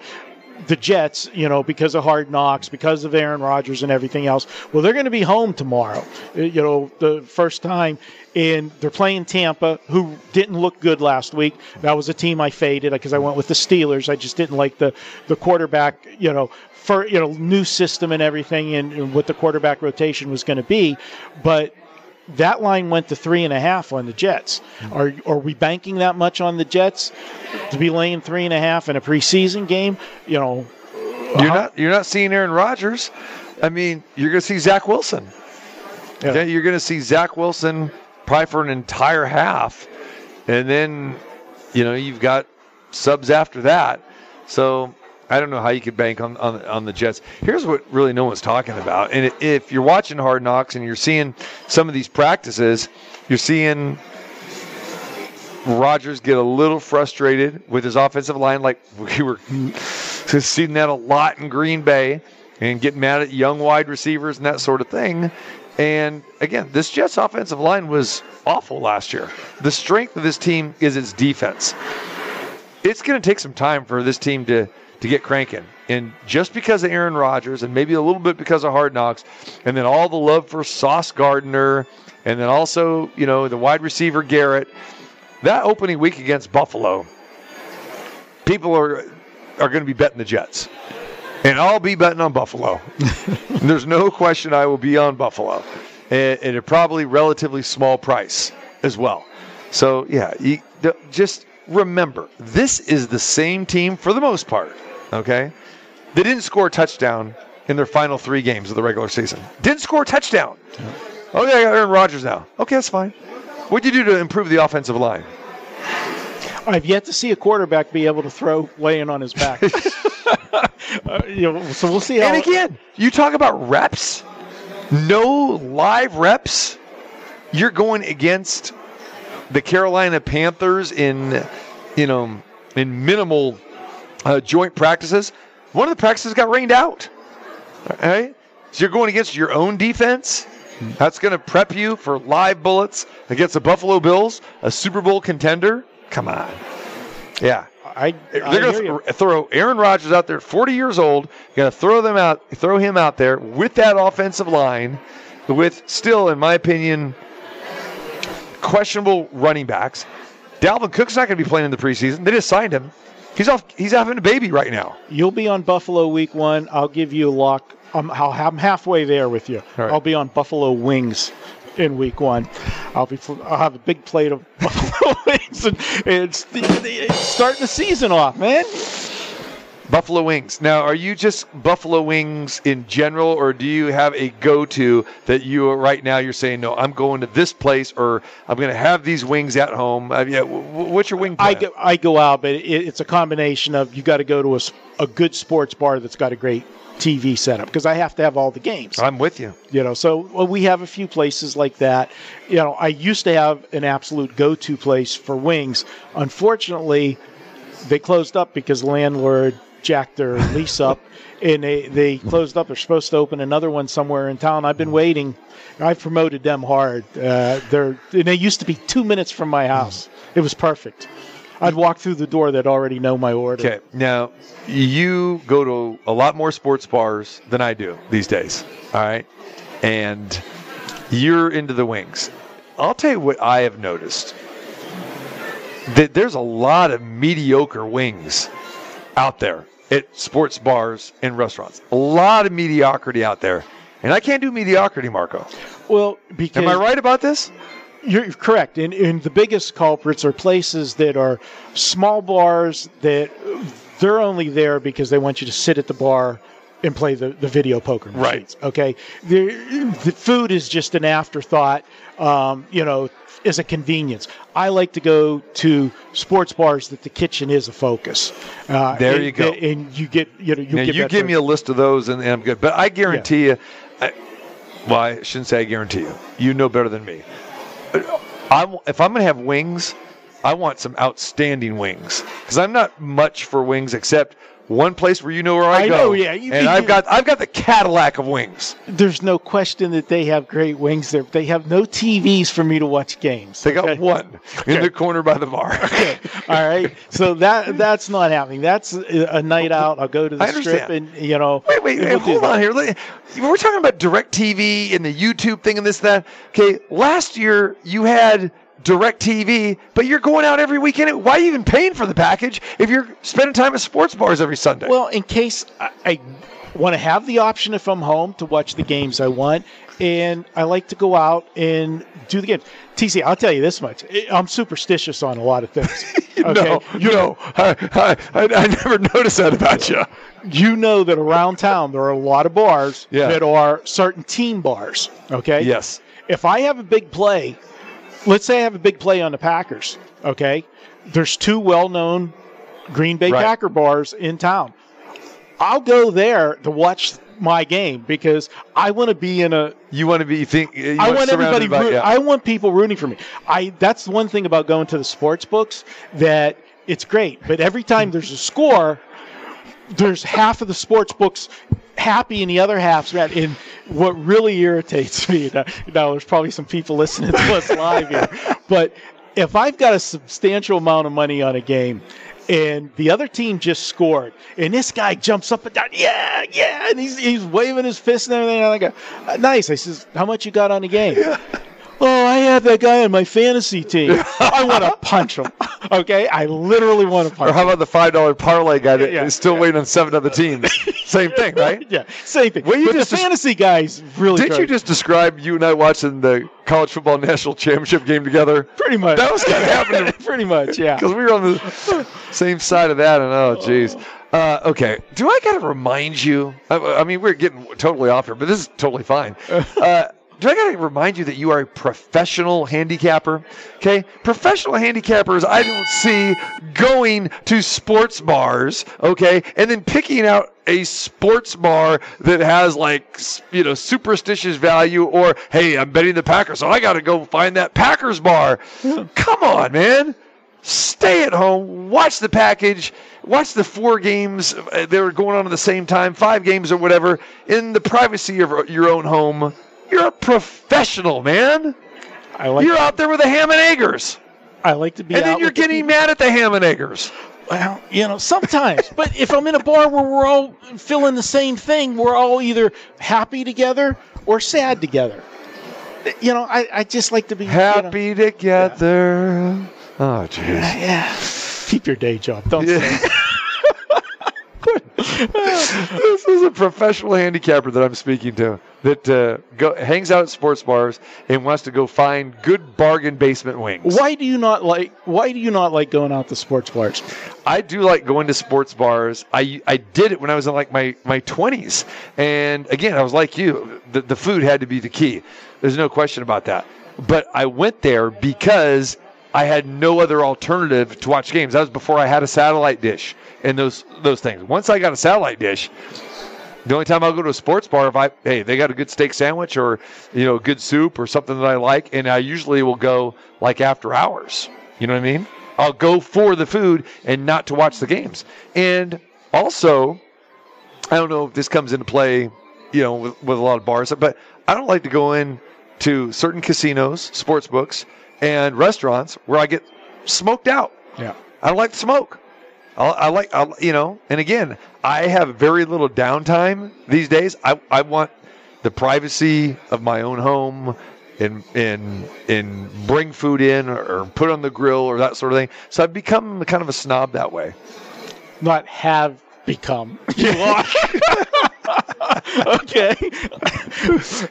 the Jets, you know, because of hard knocks, because of Aaron Rodgers and everything else. Well, they're going to be home tomorrow, uh, you know, the first time. And they're playing Tampa, who didn't look good last week. That was a team I faded because I went with the Steelers. I just didn't like the, the quarterback, you know, for, you know, new system and everything and, and what the quarterback rotation was going to be. But that line went to three and a half on the Jets. Hmm. Are are we banking that much on the Jets to be laying three and a half in a preseason game? You know, You're not you're not seeing Aaron Rodgers. I mean, you're going to see Zach Wilson. Yeah. You're going to see Zach Wilson probably for an entire half, and then you know you've got subs after that. So I don't know how you could bank on on, on the Jets. Here's what really no one's talking about, and if you're watching Hard Knocks and you're seeing some of these practices, you're seeing Rodgers get a little frustrated with his offensive line, like we were seeing that a lot in Green Bay, and getting mad at young wide receivers and that sort of thing. And again, this Jets offensive line was awful last year. The strength of this team is its defense. It's going to take some time for this team to to get cranking. And just because of Aaron Rodgers, and maybe a little bit because of Hard Knocks, and then all the love for Sauce Gardner, and then also you know the wide receiver Garrett, that opening week against Buffalo, people are are going to be betting the Jets, and I'll be betting on Buffalo. There's no question I will be on Buffalo, and, and a probably relatively small price as well. So yeah, you, just remember this is the same team for the most part. Okay, they didn't score a touchdown in their final three games of the regular season. Didn't score a touchdown. Okay, I got Aaron Rodgers now. Okay, that's fine. What'd you do to improve the offensive line? I've yet to see a quarterback be able to throw laying on his back. Uh, you know, so we'll see how. And again, you talk about reps, no live reps. You're going against the Carolina Panthers in, you know, in minimal uh, joint practices. One of the practices got rained out. All right, so you're going against your own defense. That's going to prep you for live bullets against the Buffalo Bills, a Super Bowl contender. Come on, yeah. I, They're going hear you. to throw Aaron Rodgers out there, 40 years old. Going to throw them out, throw him out there with that offensive line, with still, in my opinion, questionable running backs. Dalvin Cook's not going to be playing in the preseason. They just signed him. He's off. He's having a baby right now. You'll be on Buffalo week one. I'll give you a lock. I'm, I'll, I'm halfway there with you. Right. I'll be on Buffalo wings in week one. I'll be. I'll have a big plate of Buffalo wings, and it's, it's starting the season off, man. Buffalo wings. Now, are you just Buffalo wings in general, or do you have a go-to that you right now you're saying no? I'm going to this place, or I'm going to have these wings at home. I mean, yeah, wh- wh- what's your wing plan? I go, I go out, but it, it's a combination of you got to go to a, a good sports bar that's got a great TV setup because I have to have all the games. I'm with you. You know, so well, we have a few places like that. You know, I used to have an absolute go-to place for wings. Unfortunately, they closed up because landlord jacked their lease up, and they they closed up. They're supposed to open another one somewhere in town. I've been waiting. I've promoted them hard. Uh, they're and they used to be two minutes from my house. It was perfect. I'd walk through the door. They'd already know my order. Okay, now you go to a lot more sports bars than I do these days. All right, and you're into the wings. I'll tell you what I have noticed. That there's a lot of mediocre wings out there at sports bars and restaurants. A lot of mediocrity out there. And I can't do mediocrity, Marco. Well, because Am I right about this? You're correct. And, and the biggest culprits are places that are small bars that they're only there because they want you to sit at the bar and play the, the video poker machines, Right. Okay. The, the food is just an afterthought, um, you know, is a convenience. I like to go to sports bars that the kitchen is a focus. Uh, There and- you go. And you get, you know, you Now, get you give me a list of those, and, and I'm good. But I guarantee you, I, well, I shouldn't say I guarantee you. You know better than me. I, w- if I'm going to have wings, I want some outstanding wings because I'm not much for wings except one place where you know where I, go. I go. know, yeah, you- and you- I've got I've got the Cadillac of wings. There's no question that they have great wings there. They have no TVs for me to watch games. They got okay? one in the corner by the bar. okay. All right, so that that's not happening. That's a night out. I'll go to the strip, and you know. Wait, wait, and we'll do hold on here. We're talking about Direct TV and the YouTube thing and this that. Okay, last year you had Direct TV, but you're going out every weekend. Why are you even paying for the package if you're spending time at sports bars every Sunday? Well, in case I, I want to have the option if I'm home to watch the games I want, and I like to go out and do the games. TC, I'll tell you this much: I'm superstitious on a lot of things. Okay? no, you know, I, I, I, I never noticed that about you. you know that around town there are a lot of bars Yeah. that are certain team bars. Okay. Yes. If I have a big play, let's say I have a big play on the Packers. Okay. There's two well-known Green Bay Right. Packer bars in town. I'll go there to watch my game because I want to be in a. You want to be think. I want everybody. by- root- yeah. I want people rooting for me. I. That's one thing about going to the sports books that it's great, but every time there's a score, there's half of the sports books happy and the other half's mad. And what really irritates me, now, now there's probably some people listening to us live here, but if I've got a substantial amount of money on a game and the other team just scored and this guy jumps up and down, yeah, yeah, and he's, he's waving his fist and everything, and I go, "Uh, nice. I says, how much you got on the game? Oh, I have that guy on my fantasy team. I want to punch him. Okay, I literally want to punch or how him. about the five dollar parlay guy that is Yeah. still waiting on seven other teams? Same thing, right? Yeah, same thing. Well, you but just the fantasy guys really. Did you just describe you and I watching the college football national championship game together? pretty much? That was kind of happening pretty much, yeah. because we were on the same side of that. And oh, jeez. Uh, okay. Do I got to remind you? I, I mean, we're getting totally off here, but this is totally fine. Uh, do I got to remind you that you are a professional handicapper? Okay, professional handicappers. I don't see going to sports bars. Okay, and then picking out a sports bar that has like you know superstitious value, or hey, I'm betting the Packers, so I got to go find that Packers bar. Come on, man stay at home, watch the package, watch the four games uh, that are going on at the same time, five games or whatever, in the privacy of your own home. You're a professional, man. I like. You're out there with the ham and eggers. I like to be. And then you're the getting mad at the ham and eggers. Well, you know, sometimes. but if I'm in a bar where we're all feeling the same thing, we're all either happy together or sad together. You know, I, I just like to be you know, Happy together. Oh, jeez. yeah. Keep your day job. Don't Yeah. this is a professional handicapper that I'm speaking to. that uh, go, hangs out at sports bars and wants to go find good bargain basement wings. Why do you not like? Why do you not like going out to sports bars? I do like going to sports bars. I I did it when I was in like my my twenties, and again, I was like you. The the food had to be the key. There's no question about that. But I went there because I had no other alternative to watch games. That was before I had a satellite dish and those those things. Once I got a satellite dish, the only time I'll go to a sports bar if I hey they got a good steak sandwich or you know good soup or something that I like, and I usually will go like after hours. You know what I mean? I'll go for the food and not to watch the games. And also, I don't know if this comes into play, you know, with, with a lot of bars, but I don't like to go in to certain casinos, sports books, and restaurants where I get smoked out. Yeah. I don't like to smoke. I, I like, I, you know, and again, I have very little downtime these days. I, I want the privacy of my own home and and and bring food in or, or put on the grill or that sort of thing. So I've become kind of a snob that way. Not have become. You are. okay.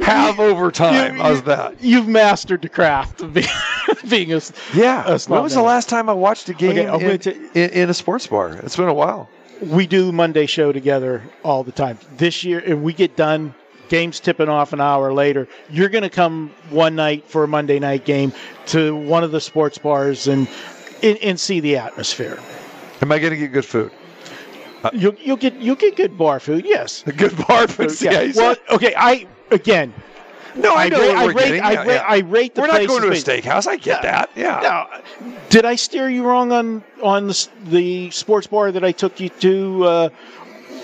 Have over time. You- How's that? You've mastered the craft of being, being a. Yeah. a when was the last time I watched a game Okay, in, gonna in, in a sports bar? It's been a while. we do Monday show together all the time. This year, and we get done. Games tipping off an hour later. You're going to come one night for a Monday night game to one of the sports bars and and, and see the atmosphere. Am I going to get good food? You'll you'll get you'll get good bar food. Yes. Good bar food. Yeah. you Well, okay. I again. no, I know rate, what I we're rate, getting. I, Yeah, rate, yeah. I rate the We're not going to a steakhouse. I get that. Yeah. Now, did I steer you wrong on on the, the sports bar that I took you to, uh,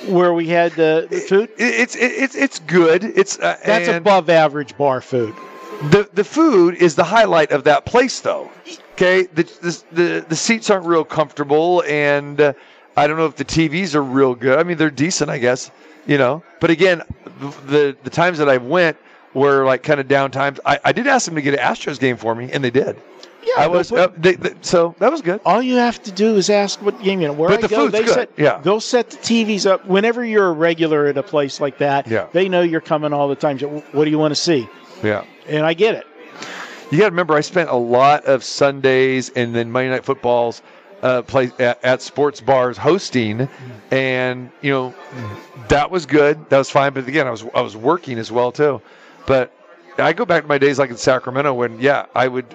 where we had the, the food? It- it's it, it's it's good. It's uh, That's above average bar food. the the food is the highlight of that place, though. Okay, the the the, the seats aren't real comfortable, and uh, I don't know if the TVs are real good. I mean, they're decent, I guess. You know, but again, the the, times that I went were like kind of down times. I, I did ask them to get an Astros game for me, and they did. Yeah, I was uh, they, they, so that was good. all you have to do is ask what game you know. Where But I the go, food's they good, set yeah. they'll set the TVs up whenever you're a regular at a place like that. Yeah. they know you're coming all the time. What do you want to see? Yeah. And I get it. You got to remember, I spent a lot of Sundays and then Monday night footballs uh, play at, at sports bars hosting, and you know that was good. That was fine. But again, I was I was working as well too. But I go back to my days like in Sacramento when yeah, I would.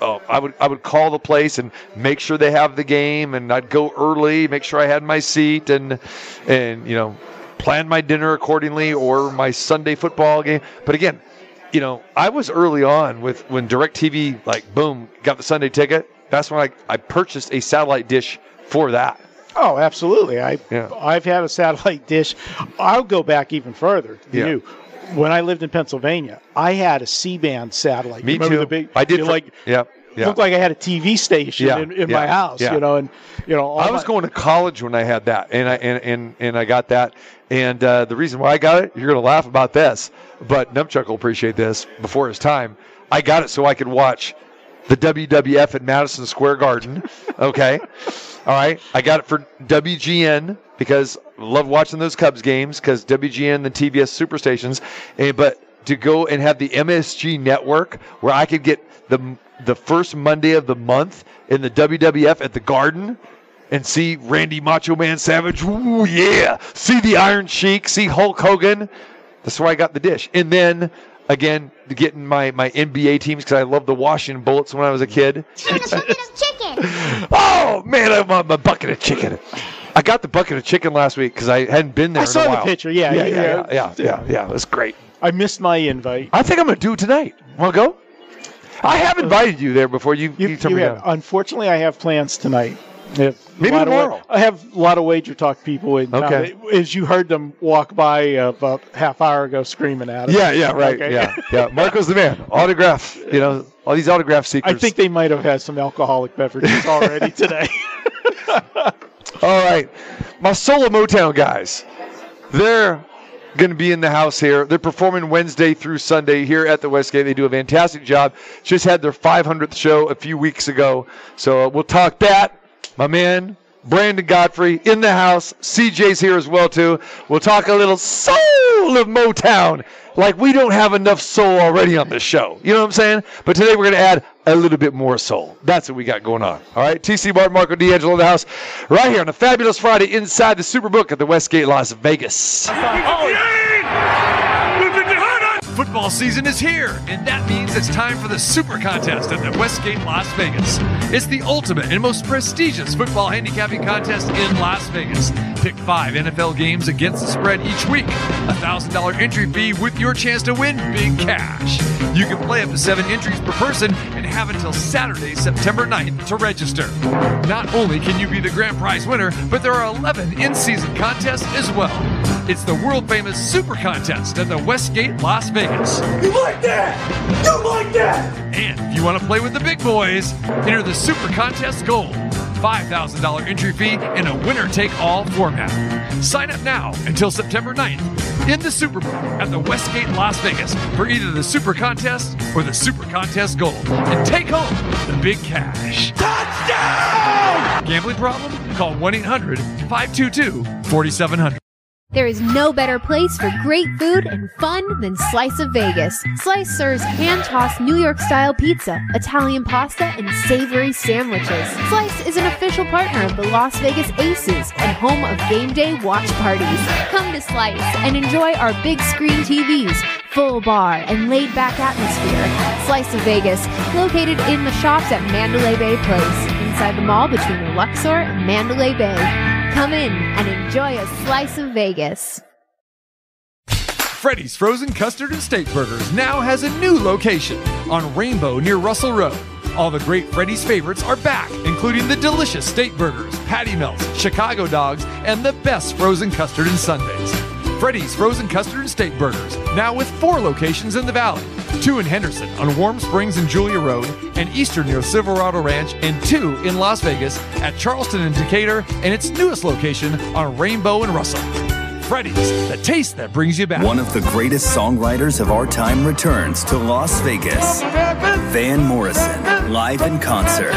Oh, I would I would call the place and make sure they have the game, and I'd go early, make sure I had my seat, and and you know plan my dinner accordingly or my Sunday football game. But again, you know, I was early on with when DirecTV, like, boom, got the Sunday ticket. That's when I, I purchased a satellite dish for that. Oh, absolutely. I Yeah. I've had a satellite dish. I'll go back even further than Yeah. you. When I lived in Pennsylvania, I had a C-band satellite. Me Remember too. The big, I did. For, like yeah, yeah. looked like I had a TV station Yeah, in, in yeah, my house. yeah. You know, and you know, all I was my- going to college when I had that, and I and and, and I got that. And uh, the reason why I got it, you're going to laugh about this, but Numchuck will appreciate this. Before his time, I got it so I could watch the WWF at Madison Square Garden. Okay, all right. I got it for WGN because I love watching those Cubs games because WGN the TBS superstations, and but to go and have the MSG network where I could get the the first Monday of the month in the WWF at the Garden and see Randy Macho Man Savage. Ooh, yeah. See the Iron Sheik, see Hulk Hogan. That's why I got the dish. And then again, getting my, my NBA teams because I loved the Washington Bullets when I was a kid. Oh, man, I want my bucket of chicken. I got the bucket of chicken last week because I hadn't been there I in saw a the picture. Yeah, Yeah, yeah, yeah, yeah, yeah, yeah, yeah. It was great. I missed my invite. I think I'm going to do it tonight. Want to go? I have invited you there before you, you, You, turn you me have, down. unfortunately, I have plans tonight. A Maybe tomorrow. I have a lot of wager talk people in town. Okay. As you heard them walk by about half hour ago screaming at us. Yeah, yeah, right. Okay. Yeah, yeah. Marco's the man. Autograph, you know, all these autograph seekers. I think they might have had some alcoholic beverages already today. All right. My Soul of Motown guys, they're going to be in the house here. They're performing Wednesday through Sunday here at the Westgate. They do a fantastic job. Just had their 500th show a few weeks ago. So uh, we'll talk that. My man, Brandon Godfrey in the house. CJ's here as well too. We'll talk a little soul of Motown. Like we don't have enough soul already on this show. You know what I'm saying? But today we're going to add a little bit more soul. That's what we got going on. All right. TC Martin, Marco D'Angelo in the house, right here on a fabulous Friday inside the Superbook at the Westgate Las Vegas. Football season is here, and that means it's time for the Super Contest at the Westgate Las Vegas. It's the ultimate and most prestigious football handicapping contest in Las Vegas. Pick five NFL games against the spread each week. A $1,000 entry fee with your chance to win big cash. You can play up to seven entries per person and have until Saturday, September 9th to register. Not only can you be the grand prize winner, but there are 11 in season contests as well. It's the world famous Super Contest at the Westgate Las Vegas. You like that? You like that? And if you want to play with the big boys, enter the Super Contest Gold. $5,000 entry fee in a winner take all format. Sign up now until September 9th in the Superbook at the Westgate Las Vegas for either the Super Contest or the Super Contest Gold and take home the big cash. Touchdown! Gambling problem? Call 1 800 522 4700. There is no better place for great food and fun than Slice of Vegas. Slice serves hand-tossed New York-style pizza, Italian pasta, and savory sandwiches. Slice is an official partner of the Las Vegas Aces and home of game day watch parties. Come to Slice and enjoy our big screen TVs, full bar, and laid-back atmosphere. Slice of Vegas, located in the shops at Mandalay Bay Place, inside the mall between the Luxor and Mandalay Bay. Come in and enjoy a slice of Vegas. Freddy's Frozen Custard and Steak Burgers now has a new location on Rainbow near Russell Road. All the great Freddy's favorites are back, including the delicious steak burgers, patty melts, Chicago dogs, and the best frozen custard and sundaes. Freddy's Frozen Custard and Steak Burgers, now with four locations in the Valley two in Henderson on Warm Springs and Julia Road, and Eastern near Silverado Ranch, and two in Las Vegas at Charleston and Decatur, and its newest location on Rainbow and Russell. Freddy's, the taste that brings you back. One of the greatest songwriters of our time returns to Las Vegas. Van Morrison, live in concert.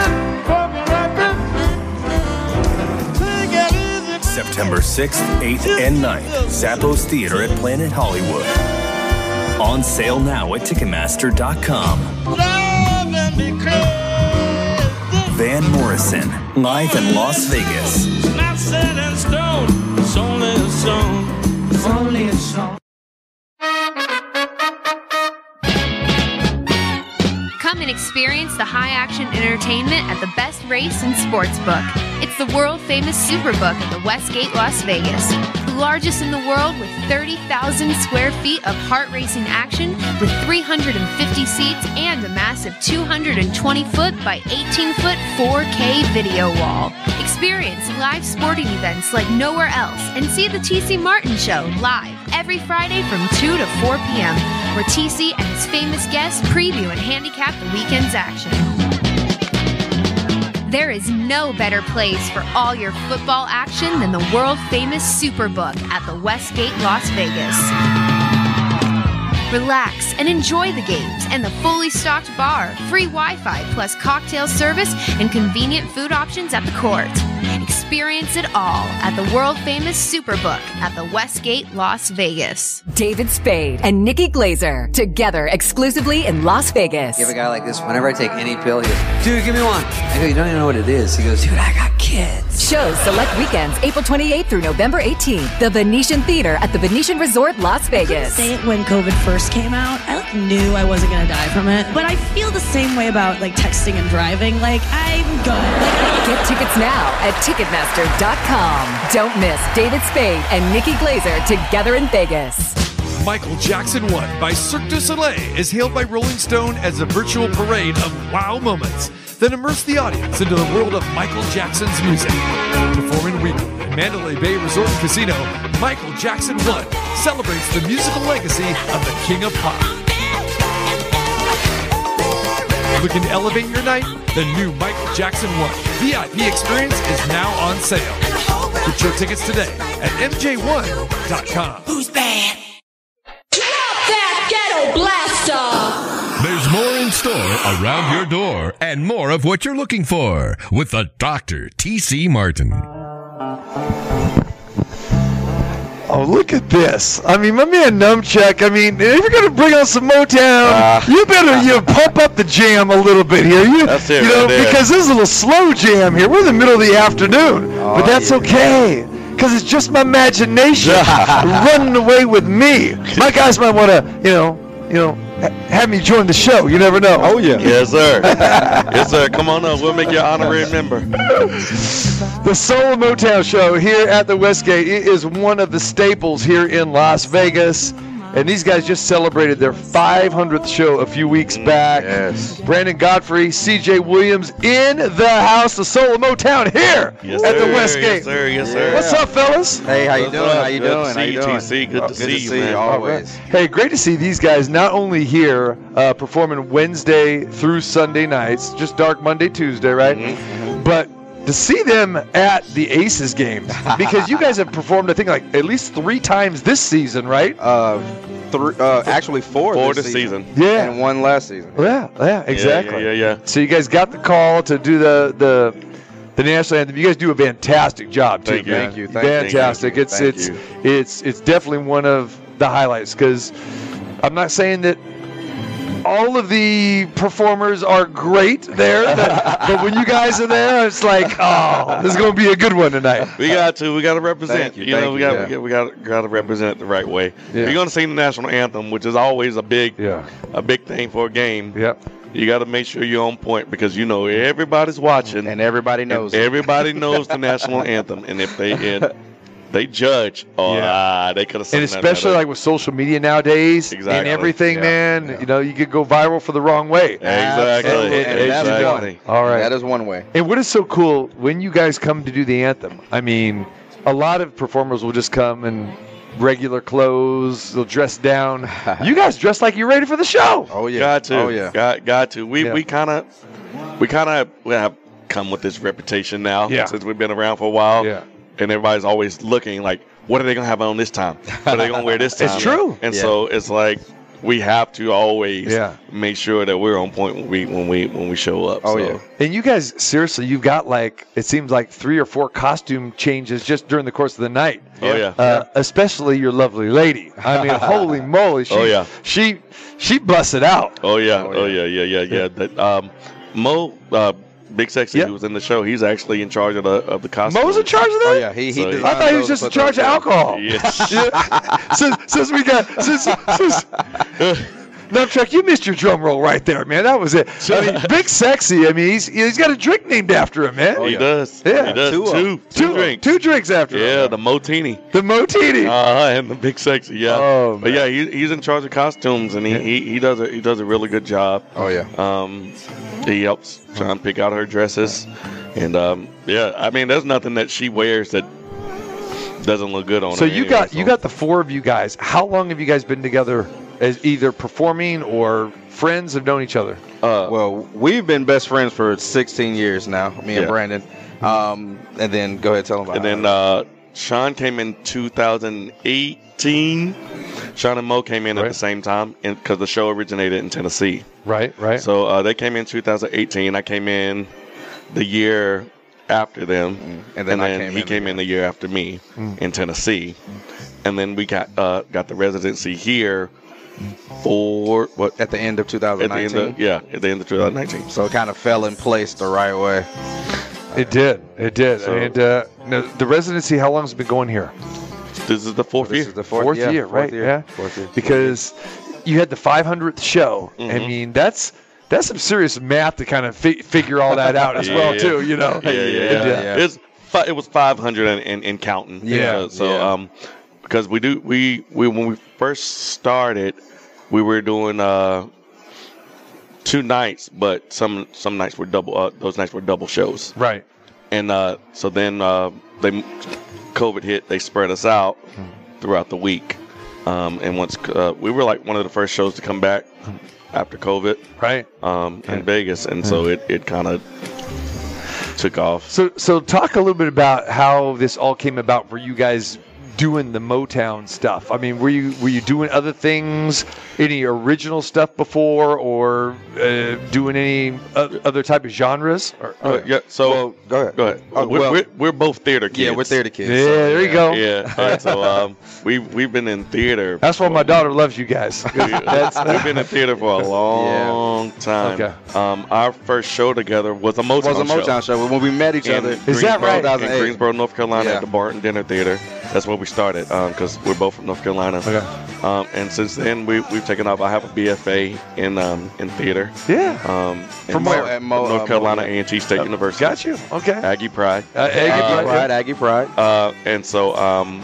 September 6th, 8th, and 9th, Zappos Theater at Planet Hollywood. On sale now at Ticketmaster.com. Van Morrison, live in Las Vegas. Not set in stone. It's only a song. It's only a song. Come and experience the high action entertainment at the best race and sports book. It's the world famous Superbook at the Westgate Las Vegas. The largest in the world with 30,000 square feet of heart racing action with 350 seats and a massive 220 foot by 18 foot 4K video wall. Experience live sporting events like nowhere else and see the TC Martin Show live every Friday from 2 to 4 p.m., where TC and his famous guests preview and handicap the weekend's action. There is no better place for all your football action than the world famous Superbook at the Westgate Las Vegas. Relax and enjoy the games and the fully stocked bar, free Wi Fi plus cocktail service, and convenient food options at the court. Experience it all at the world famous Superbook at the Westgate Las Vegas. David Spade and Nikki Glazer together exclusively in Las Vegas. You have a guy like this, whenever I take any pill, he goes, dude, give me one. I go, you don't even know what it is. He goes, dude, I got kids. Shows select weekends, April 28th through November 18th. The Venetian Theater at the Venetian Resort, Las Vegas. say it when COVID first came out. I like knew I wasn't gonna die from it, but I feel the same way about like texting and driving. Like I'm good. Get tickets now at Ticketmaster.com. Don't miss David Spade and Nikki Glazer together in Vegas. Michael Jackson 1 by Cirque du Soleil is hailed by Rolling Stone as a virtual parade of wow moments that immerse the audience into the world of Michael Jackson's music. Performing weekly at Mandalay Bay Resort and Casino, Michael Jackson 1 celebrates the musical legacy of the King of Pop. Looking to elevate your night? The new Michael Jackson 1 VIP experience is now on sale. Get your tickets today at MJ1.com. Who's bad? Drop that ghetto blaster! There's more in in store, around your door, and more of what you're looking for with the Dr. T.C. Martin. Oh, look at this. I mean, my man Numchuck, I mean, if you're going to bring on some Motown, ah. you better you pump up the jam a little bit here. You, That's it you know, right because this is a little slow jam here. We're in the middle of the afternoon, oh, but that's okay. Because it's just my imagination running away with me. My guys might want to, you know, you know, have me join the show. You never know. Oh yeah. Yes, sir. yes, sir. Come on up. We'll make you an honorary member. The Soul of Motown show here at the Westgate it is one of the staples here in Las Vegas. And these guys just celebrated their 500th show a few weeks back. Yes. Brandon Godfrey, CJ Williams in the house, the Soul of Motown here Yes, at the sir. Westgate. Yes, sir. Yes, sir. What's up, fellas? Hey, how you What's doing? up? How you Good to doing? see How you you, doing? TC. Good to Good see to you, see you man. always. Hey, great to see these guys not only here uh, performing Wednesday through Sunday nights, just dark Monday, Tuesday, right? Mm-hmm. But to see them at the Aces games because you guys have performed, I think, like at least three times this season, right? Uh, three, uh, actually four. Four this this season. season. Yeah. and one last season. Yeah, yeah, exactly. Yeah, yeah, yeah. So you guys got the call to do the the the national anthem. You guys do a fantastic job too. Thank you. man. Thank you. Thank you. fantastic. It's Thank it's you. it's it's definitely one of the highlights because I'm not saying that all of the performers are great there, but, but when you guys are there, it's like, oh, this is going to be a good one tonight. We got to. We got to represent. Thank you, You, know, thank we got yeah. we got got to represent it the right way. Yeah. You're gonna sing the national anthem, which is always a big Yeah. a big thing for a game. Yep. You got to make sure you're on point because you know everybody's watching And everybody knows. it. everybody knows the national anthem, and if they and they judge, oh, Yeah. ah, they could have. And especially like with social media nowadays and everything, Yeah. man, you know, you could go viral for the wrong way. exactly, Absolutely. And- and- And exactly. All right. That is one way. And what is so cool when you guys come to do the anthem? I mean, a lot of performers will just come in regular clothes, they'll dress down. you guys dress like you're ready for the show. Oh yeah. Got to. Oh yeah. Got got to. We Yeah. we kind of we kind of have come with this reputation now Yeah. since we've been around for a while. Yeah. And everybody's always looking like, what are they gonna have on this time? What are they gonna wear this time? It's true. And Yeah. so it's like we have to always Yeah. make sure that we're on point when we when we when we show up. Oh So, yeah. And you guys, seriously, you've got like, it seems like three or four costume changes just during the course of the night. Oh yeah. Uh, especially your lovely lady. I mean, holy moly. She, Oh, yeah. She, she busted out. Oh yeah. Oh, Oh yeah. Yeah. Yeah. Yeah. That um, Mo, uh, Big Sexy, Yeah. who was in the show, he's actually in charge of the of the costume. Mo's in charge of that? Oh yeah. He he. So- designed I thought he was just in charge of alcohol. Yes. Yeah. since, since we got since, since no Chuck, you missed your drum roll right there, man. That was it. I mean, Big Sexy. I mean, he's he's got a drink named after him, man. Oh, he does. Yeah. He does. Two Two, them. two, two drinks. two drinks after Yeah, him. the Motini. The Motini. Uh, and the big sexy, yeah. Oh, man. but yeah, he, he's in charge of costumes, and he, he, he does a he does a really good job. Oh yeah. Um, he helps try and pick out her dresses, and um, yeah, I mean, there's nothing that she wears that doesn't look good on her. so her. you anyway, got so- you got the four of you guys. How long have you guys been together as either performing or friends have known each other? uh, Well, we've been best friends for 16 years now. Me and Yeah. Brandon. Um, and then go ahead tell them about. It. And then uh, Sean came in 2018. Sean and Mo came in at the same time, because the show originated in Tennessee. Right, right. So uh, they came in 2018. I came in the year after them, And then I came he in came in the year after me in Tennessee, and then we got uh, got the residency here for what at the end of at 2019. of yeah at the end of 2019. So it kind of fell in place the right way. it did. It did. So- and uh, no, the residency. How long has it been going here? This is the fourth This year. is the Fourth, fourth, yeah, year, fourth right? year, Yeah. Fourth year. Because you had the 500th show. I Mhm. mean, that's that's some serious math to kind of fi- figure all that out as well, Yeah. too. You know. yeah, yeah, It yeah. yeah. It's it was 500 and, and, and counting. Yeah, so yeah. um, because we do we we when we first started, we were doing uh two nights, but some some nights were double. Uh, those nights were double shows, Right. and uh, so then uh, they COVID hit. They spread us out throughout the week, um, and once uh, we were like one of the first shows to come back after COVID Right. um, in Vegas, and so it, it kind of took off. So, so talk a little bit about how this all came about for you guys doing the Motown stuff? I mean, were you were you doing other things, any original stuff before, or uh, doing any other type of genres? Or, Uh, yeah. So go ahead. Go ahead. Oh, we're, well- we're, we're both theater kids. Yeah, we're theater kids. Yeah, there you go. Yeah. and so um, we we've been in theater. That's why my daughter loves you guys. That's, we've been in theater for a long time. Okay. Um, our first show together was a Motown was a Motown show. When we met each In other, Is that Greensboro- right? In Greensboro, North Carolina, Yeah. at the Barn Dinner Theater. That's where we started because we're both from North Carolina. Okay. Um, and since then, we, we've taken off. I have a BFA in um, in theater. Yeah. Um, From where? North- Mo- North uh, Carolina A&T State University. Got you. Okay. Aggie Pride. Uh, Aggie Aggie Pride, Pride, Aggie Pride. Uh, and so um,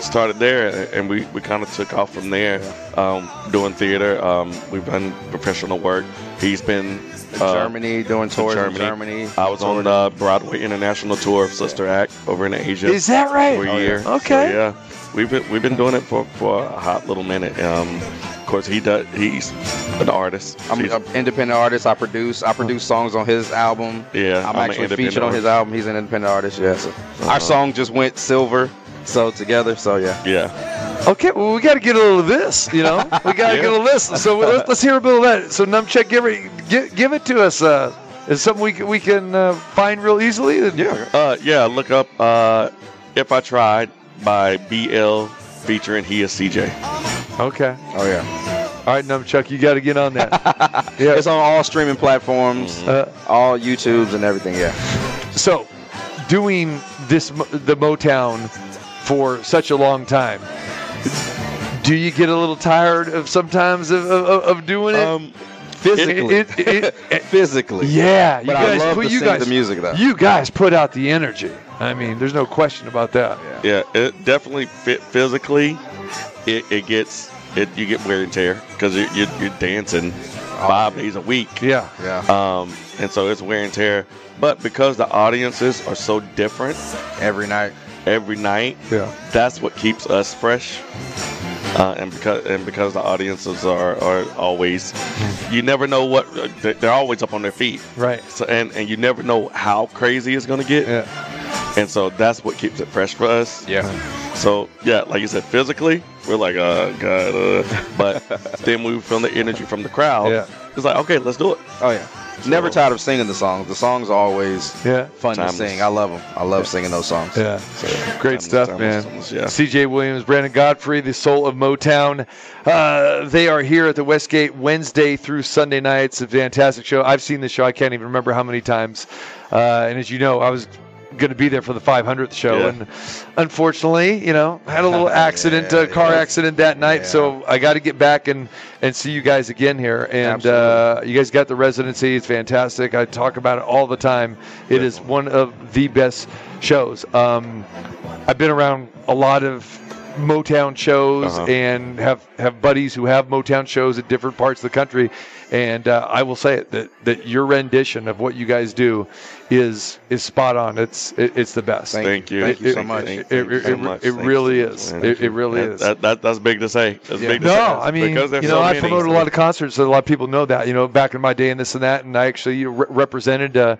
started there, and we, we kind of took off from there, um, doing theater. Um, we've done professional work. He's been uh, Germany, doing to tours in Germany. I was on the Broadway International Tour of Sister Act over in Asia. Is that right? For a Oh, year. yeah. Okay. So, yeah, we've been we've been doing it for, for a hot little minute. Um, of course, he does. He's an artist. I'm an independent artist. I produce. I produce songs on his album. Yeah, I'm, I'm actually featured on his album. He's an independent artist. Yeah. So Uh-huh. Our song just went silver. So together. So yeah. yeah. Okay, well, we got to get a little of this, you know. We got to Yeah. get a little of this. So let's, let's hear a bit of that. So Numchuck, give it, give, give it to us. Uh, is something we can, we can uh, find real easily? Yeah. Uh, yeah. Look up uh, "If I Tried" by BL featuring He Is CJ. Okay. Oh yeah. All right, Numchuck, you got to get on that. yeah. It's on all streaming platforms, Uh, all YouTubes and everything. Yeah. so, doing this the Motown for such a long time, do you get a little tired of sometimes of, of, of doing it? Um, Physically. It- it- it- Physically. yeah, you But guys, I love well, to you sing guys, the music though. You guys put out the energy. I mean, there's no question about that. Yeah, it definitely fit physically. It, it gets it you get wear and tear because you're, you're, you're dancing five days a week. Yeah. Yeah. Um, and so it's wear and tear. But because the audiences are so different Every night. Every night, Yeah. that's what keeps us fresh. Uh, and because and because the audiences are, are always, you never know what they're always up on their feet. Right. So and and you never know how crazy it's gonna get. Yeah. And so that's what keeps it fresh for us. Yeah. So yeah, like you said, physically we're like, oh god. Uh, but then we feel the energy from the crowd. Yeah. It's like, okay, let's do it. Oh yeah. Never tired of singing the songs. The songs are always Yeah. fun Timeless. to sing. I love them. I love singing those songs. Yeah. Great Timeless, stuff, timeless, man. yeah. CJ Williams, Brandon Godfrey, the soul of Motown. Uh, they are here at the Westgate Wednesday through Sunday nights. A fantastic show. I've seen the show. I can't even remember how many times. Uh, and as you know, I was going to be there for the 500th show, Yeah. and unfortunately, you know, had a little accident, uh, car accident that night. So I got to get back and and see you guys again here. And uh, you guys got the residency. It's fantastic. I talk about it all the time. It is one of the best shows. Um, I've been around a lot of Motown shows Uh-huh. and have have buddies who have Motown shows at different parts of the country. And uh, I will say it that that your rendition of what you guys do is is spot on. It's it, it's the best. Thank you. Thank you so much. It, Thank you it- so it- much. it really is. It, it really is. That, that, that's big to say. That's Yeah. big to No, say. I mean, because you know, so I many. promoted a lot of concerts, so a lot of people know that. You know, back in my day and this and that, and I actually re- represented uh,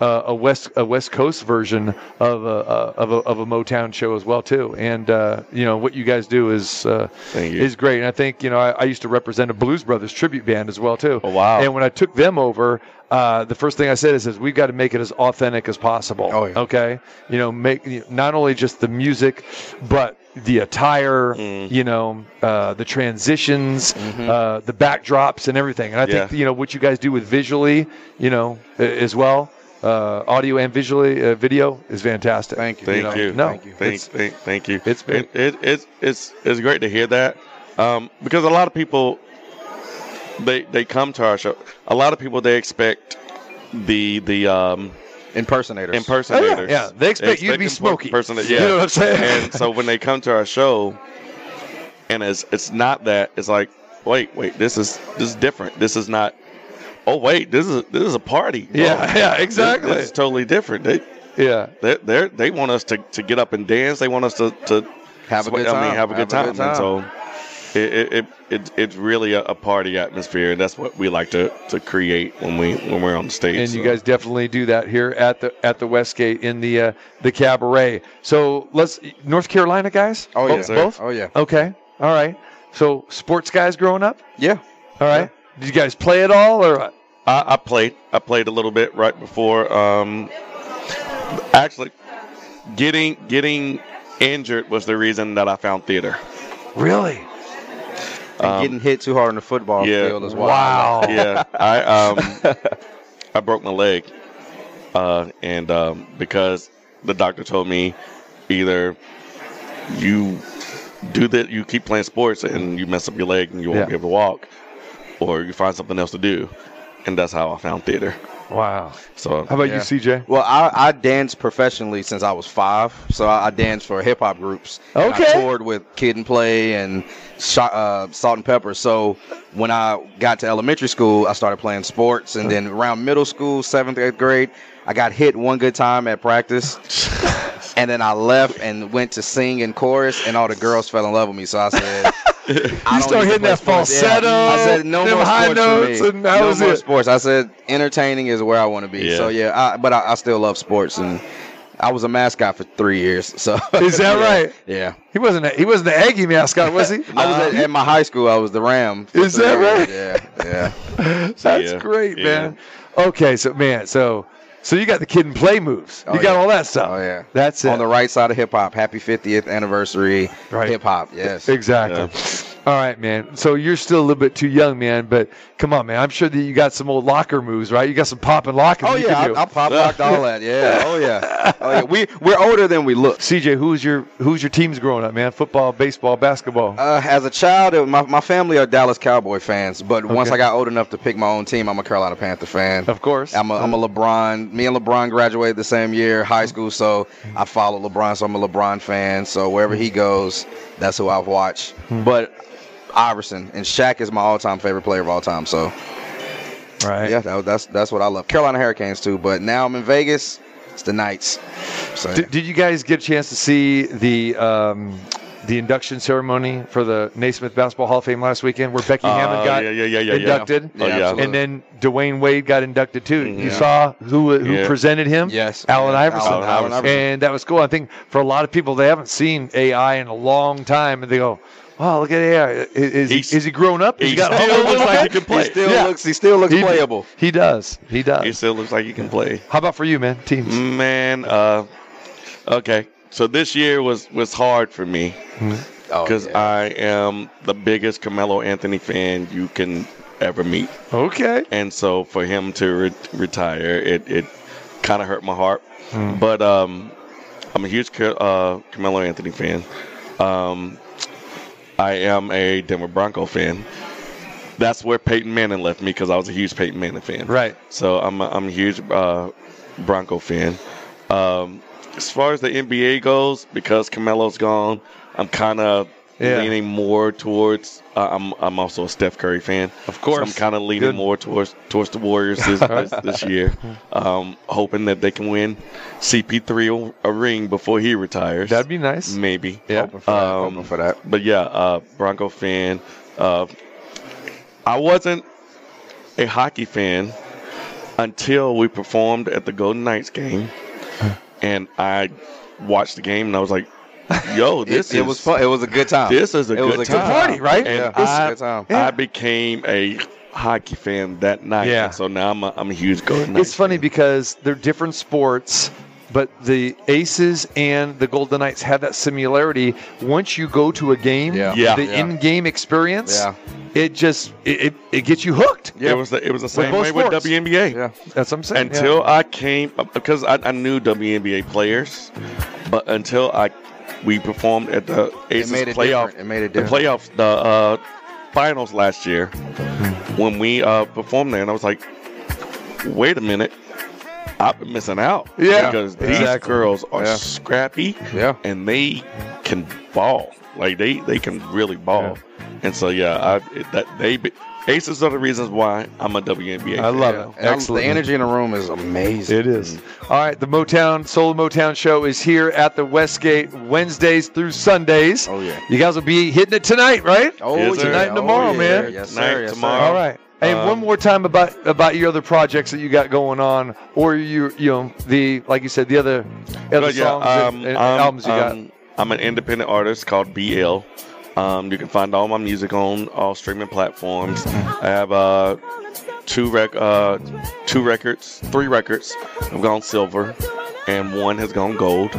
uh, a West a West Coast version of a, of a of a Motown show as well too. And uh, you know what you guys do is uh, is great. And I think you know I, I used to represent a Blues Brothers tribute band as well too. Oh, wow. And when I took them over. Uh, the first thing I said is, is we've got to make it as authentic as possible. Oh, yeah. Okay, you know, make not only just the music, but the attire, Mm. you know, uh, the transitions, uh, the backdrops, and everything. And I think you know what you guys do with visually, you know, as well, uh, audio and visually, uh, video is fantastic. Thank you. Thank know, you. no, Thank you. it's- Thank, thank, thank you. it's been- it, it, it's it's it's great to hear that um, because a lot of people they they come to our show. A lot of people they expect the the um, Impersonators. impersonators. yeah. They expect you to be imper- Smokey. yeah. You know what I'm saying? And so when they come to our show, and it's it's not that. It's like, wait, wait, this is this is different. This is not. Oh wait, this is this is a party. Yeah, Oh, yeah, exactly. This, is totally different. They yeah. they they they want us to, to get up and dance. They want us to, to Have a sweat- good I mean, have a good Have a time. good And so it, it, it, it it's really a, a party atmosphere, and that's what we like to, to create when we when we're on the stage. And you guys definitely do that here at the at the Westgate in the uh, the cabaret. So let's North Carolina guys. Oh, both, yeah, sir. both. Oh, yeah. Okay. All right. So sports guys growing up. Yeah. All right. Did you guys play at all or? I, I played. I played a little bit right before. Um, actually, getting getting injured was the reason that I found theater. Really? And getting hit too hard on the football Um, yeah. field as well. Wow. yeah, I um, I broke my leg, uh, and um, because the doctor told me either you do that, you keep playing sports and you mess up your leg and you won't Yeah. be able to walk, or you find something else to do, and that's how I found theater. Wow. So How about you, CJ? Well, I, I danced professionally since I was five, so I, I danced for hip hop groups. And Okay. I toured with Kid and Play and Sho- uh, Salt-N-Pepa. So when I got to elementary school, I started playing sports, and then around middle school, seventh, eighth grade, I got hit one good time at practice. And then I left and went to sing in chorus, and all the girls fell in love with me. So I said, I You don't start hitting that sports. Yeah. falsetto, I said no them more high sports notes, for me. and that no was more it. sports. I said entertaining is where I want to be. Yeah. So yeah, I, but I, I still love sports, and I was a mascot for three years. So Is that Yeah. right? Yeah. He wasn't. A, he wasn't the Aggie mascot, was he? I was at, at my high school. I was the Ram. Is that three right? years. Yeah, yeah. That's Yeah. great, Yeah. man. Okay, so man, so so you got the kid and play moves. You Oh, got yeah. all that stuff. Oh yeah. That's it. On the right side of hip hop. Happy 50th anniversary. Right. Hip hop. Yes. Exactly. All right, man. So you're still a little bit too young, man. But come on, man. I'm sure that you got some old locker moves, right? You got some pop and lock. Oh you yeah, can do. I, I pop locked all that. Yeah. Oh yeah. Oh yeah. We we're older than we look. CJ, who's your who's your teams growing up, man? Football, baseball, basketball. Uh, as a child, it- my, my family are Dallas Cowboy fans, but once I got old enough to pick my own team, I'm a Carolina Panther fan. Of course. I'm a, I'm a LeBron. Me and LeBron graduated the same year, high school, so I follow LeBron, so I'm a LeBron fan. So wherever he goes, that's who I've watched. Hmm. But Iverson and Shaq is my all-time favorite player of all time. So right. yeah, that, that's that's what I love. Carolina Hurricanes too, but now I'm in Vegas. It's the Knights. So Did, did you guys get a chance to see the um, the induction ceremony for the Naismith Basketball Hall of Fame last weekend, where Becky Uh, Hammon got yeah, yeah, yeah, yeah, yeah. inducted? Oh, yeah. And then Dwyane Wade got inducted too. You saw who who Yeah. presented him? Yes. Allen Yeah, Iverson. Allen Allen Iverson. And that was cool. I think for a lot of people, they haven't seen AI in a long time, and they go, "Wow, look at AI! Is, is, he, He's- is he grown up? Has he got still humbled a looks little like he bit?" can play. he still Yeah. looks he still looks He- playable. He does. He does. He still looks like he can play. How about for you, man? Teams. Man, uh, okay. So this year was was hard for me Oh, because yeah. I am the biggest Carmelo Anthony fan you can ever meet, Okay. and so for him to re- retire, it it kind of hurt my heart. Hmm. But um, I'm a huge Car- uh, Carmelo Anthony fan. Um, I am a Denver Bronco fan. That's where Peyton Manning left me because I was a huge Peyton Manning fan. Right. So I'm a, I'm a huge uh, Bronco fan. Um, as far as the NBA goes, because Carmelo's gone, I'm kind of Yeah. leaning more towards. Uh, I'm I'm also a Steph Curry fan. Of course. So I'm kind of leaning Good. more towards towards the Warriors this, this, this year, um, hoping that they can win CP3 a ring before he retires. That'd be nice. maybe. Yeah. Hoping for that, Um, hoping for that. But yeah, uh, Bronco fan. Uh, I wasn't a hockey fan until we performed at the Golden Knights game, and I watched the game and I was like, "Yo, this it, is it was fun. It was a good time. This is a good time. it good was a time. good party, right? And Yeah, it was I, a good time. I became a hockey fan that night. Yeah. And so now I'm a, I'm a huge Golden Knights. It's funny because they're different sports, but the Aces and the Golden Knights have that similarity. Once you go to a game, Yeah. Yeah. the Yeah. in-game experience, Yeah. it just it, it, it gets you hooked. Yeah, It was the, it was the same both way with. WNBA. Yeah. That's what I'm saying. yeah. until I came because I, I knew WNBA players, but until I we performed at the Aces playoff, different. It made it the playoff, the uh, finals last year when we uh, performed there, and I was like, wait a minute. I've been missing out. Yeah, Because these exactly. girls are Yeah. scrappy Yeah. and they can ball. Like they, they can really ball. And so yeah, I that they be- Aces are the reasons why I'm a WNBA. I love fan. it. And Excellent. The energy in the room is amazing. It is. All right, the Motown Soul Motown show is here at the Westgate Wednesdays through Sundays. Oh yeah. You guys will be hitting it tonight, right? Oh Yes, Tonight and Oh, tomorrow, yeah. man. Yes Tonight, sir. Yes, sir. tomorrow. All right. Hey, Um, one more time about about your other projects that you got going on, or you you know the like you said the other other yeah, songs and- um, and, um, albums you got. um, I'm an independent artist called BL. Um, you can find all my music on all streaming platforms. I have uh, two rec- uh, two records, three records have gone silver, and one has gone gold.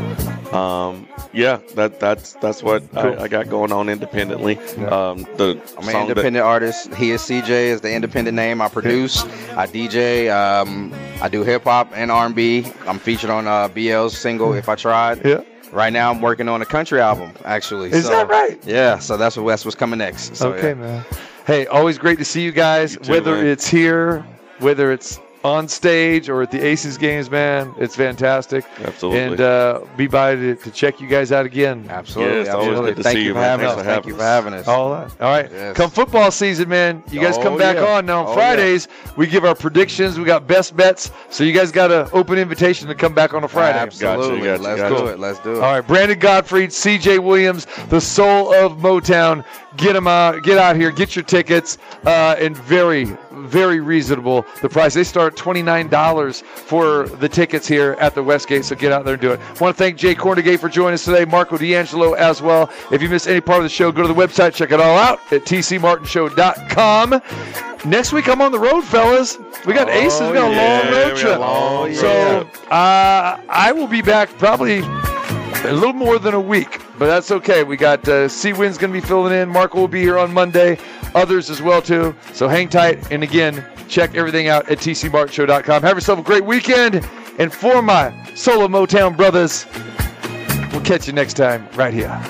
Um, yeah, that that's that's what Cool. I, I got going on independently. Um, the I'm an song that- independent artist. He is CJ is the independent name. I produce, I DJ, um, I do hip hop and R&B. I'm featured on uh, BL's single "If I Tried." Yeah. Right now, I'm working on a country album. Actually, Is So, that right? Yeah. So that's what that's what's coming next. So, okay, yeah. man. Hey, always great to see you guys. You too, whether man. it's here, whether it's on stage or at the Aces games, man, it's fantastic. Absolutely. And uh, be by to, to check you guys out again. Absolutely. Yeah, it's always absolutely. good to Thank see you you, for man. having Thanks us. for Thank having you for having us. All that. All right. Yes. Come football season, man. You guys Oh, come back yeah. on now on Oh, Fridays. We give our predictions. We got best bets. So you guys got an open invitation to come back on a Friday. Absolutely. Gotcha, gotcha, Let's gotcha. do it. Let's do it. All right, Brandon Gottfried, C.J. Williams, the soul of Motown. Get them out. Get out here. Get your tickets. Uh, and very, very reasonable the price. They start twenty nine dollars for the tickets here at the Westgate. So get out there and do it. want to thank Jay Kornegay for joining us today. Marco D'Angelo as well. If you missed any part of the show, go to the website. Check it all out at tcmartinshow.com. Next week I'm on the road, fellas. We got Aces. We got a yeah, long road trip. long so uh, I will be back probably a little more than a week, but that's okay. We got uh, Seawind's going to be filling in. Marco will be here on Monday. Others as well too. So hang tight. And again, check everything out at tcmartinshow.com. Have yourself a great weekend. And for my Soul of Motown brothers, we'll catch you next time right here.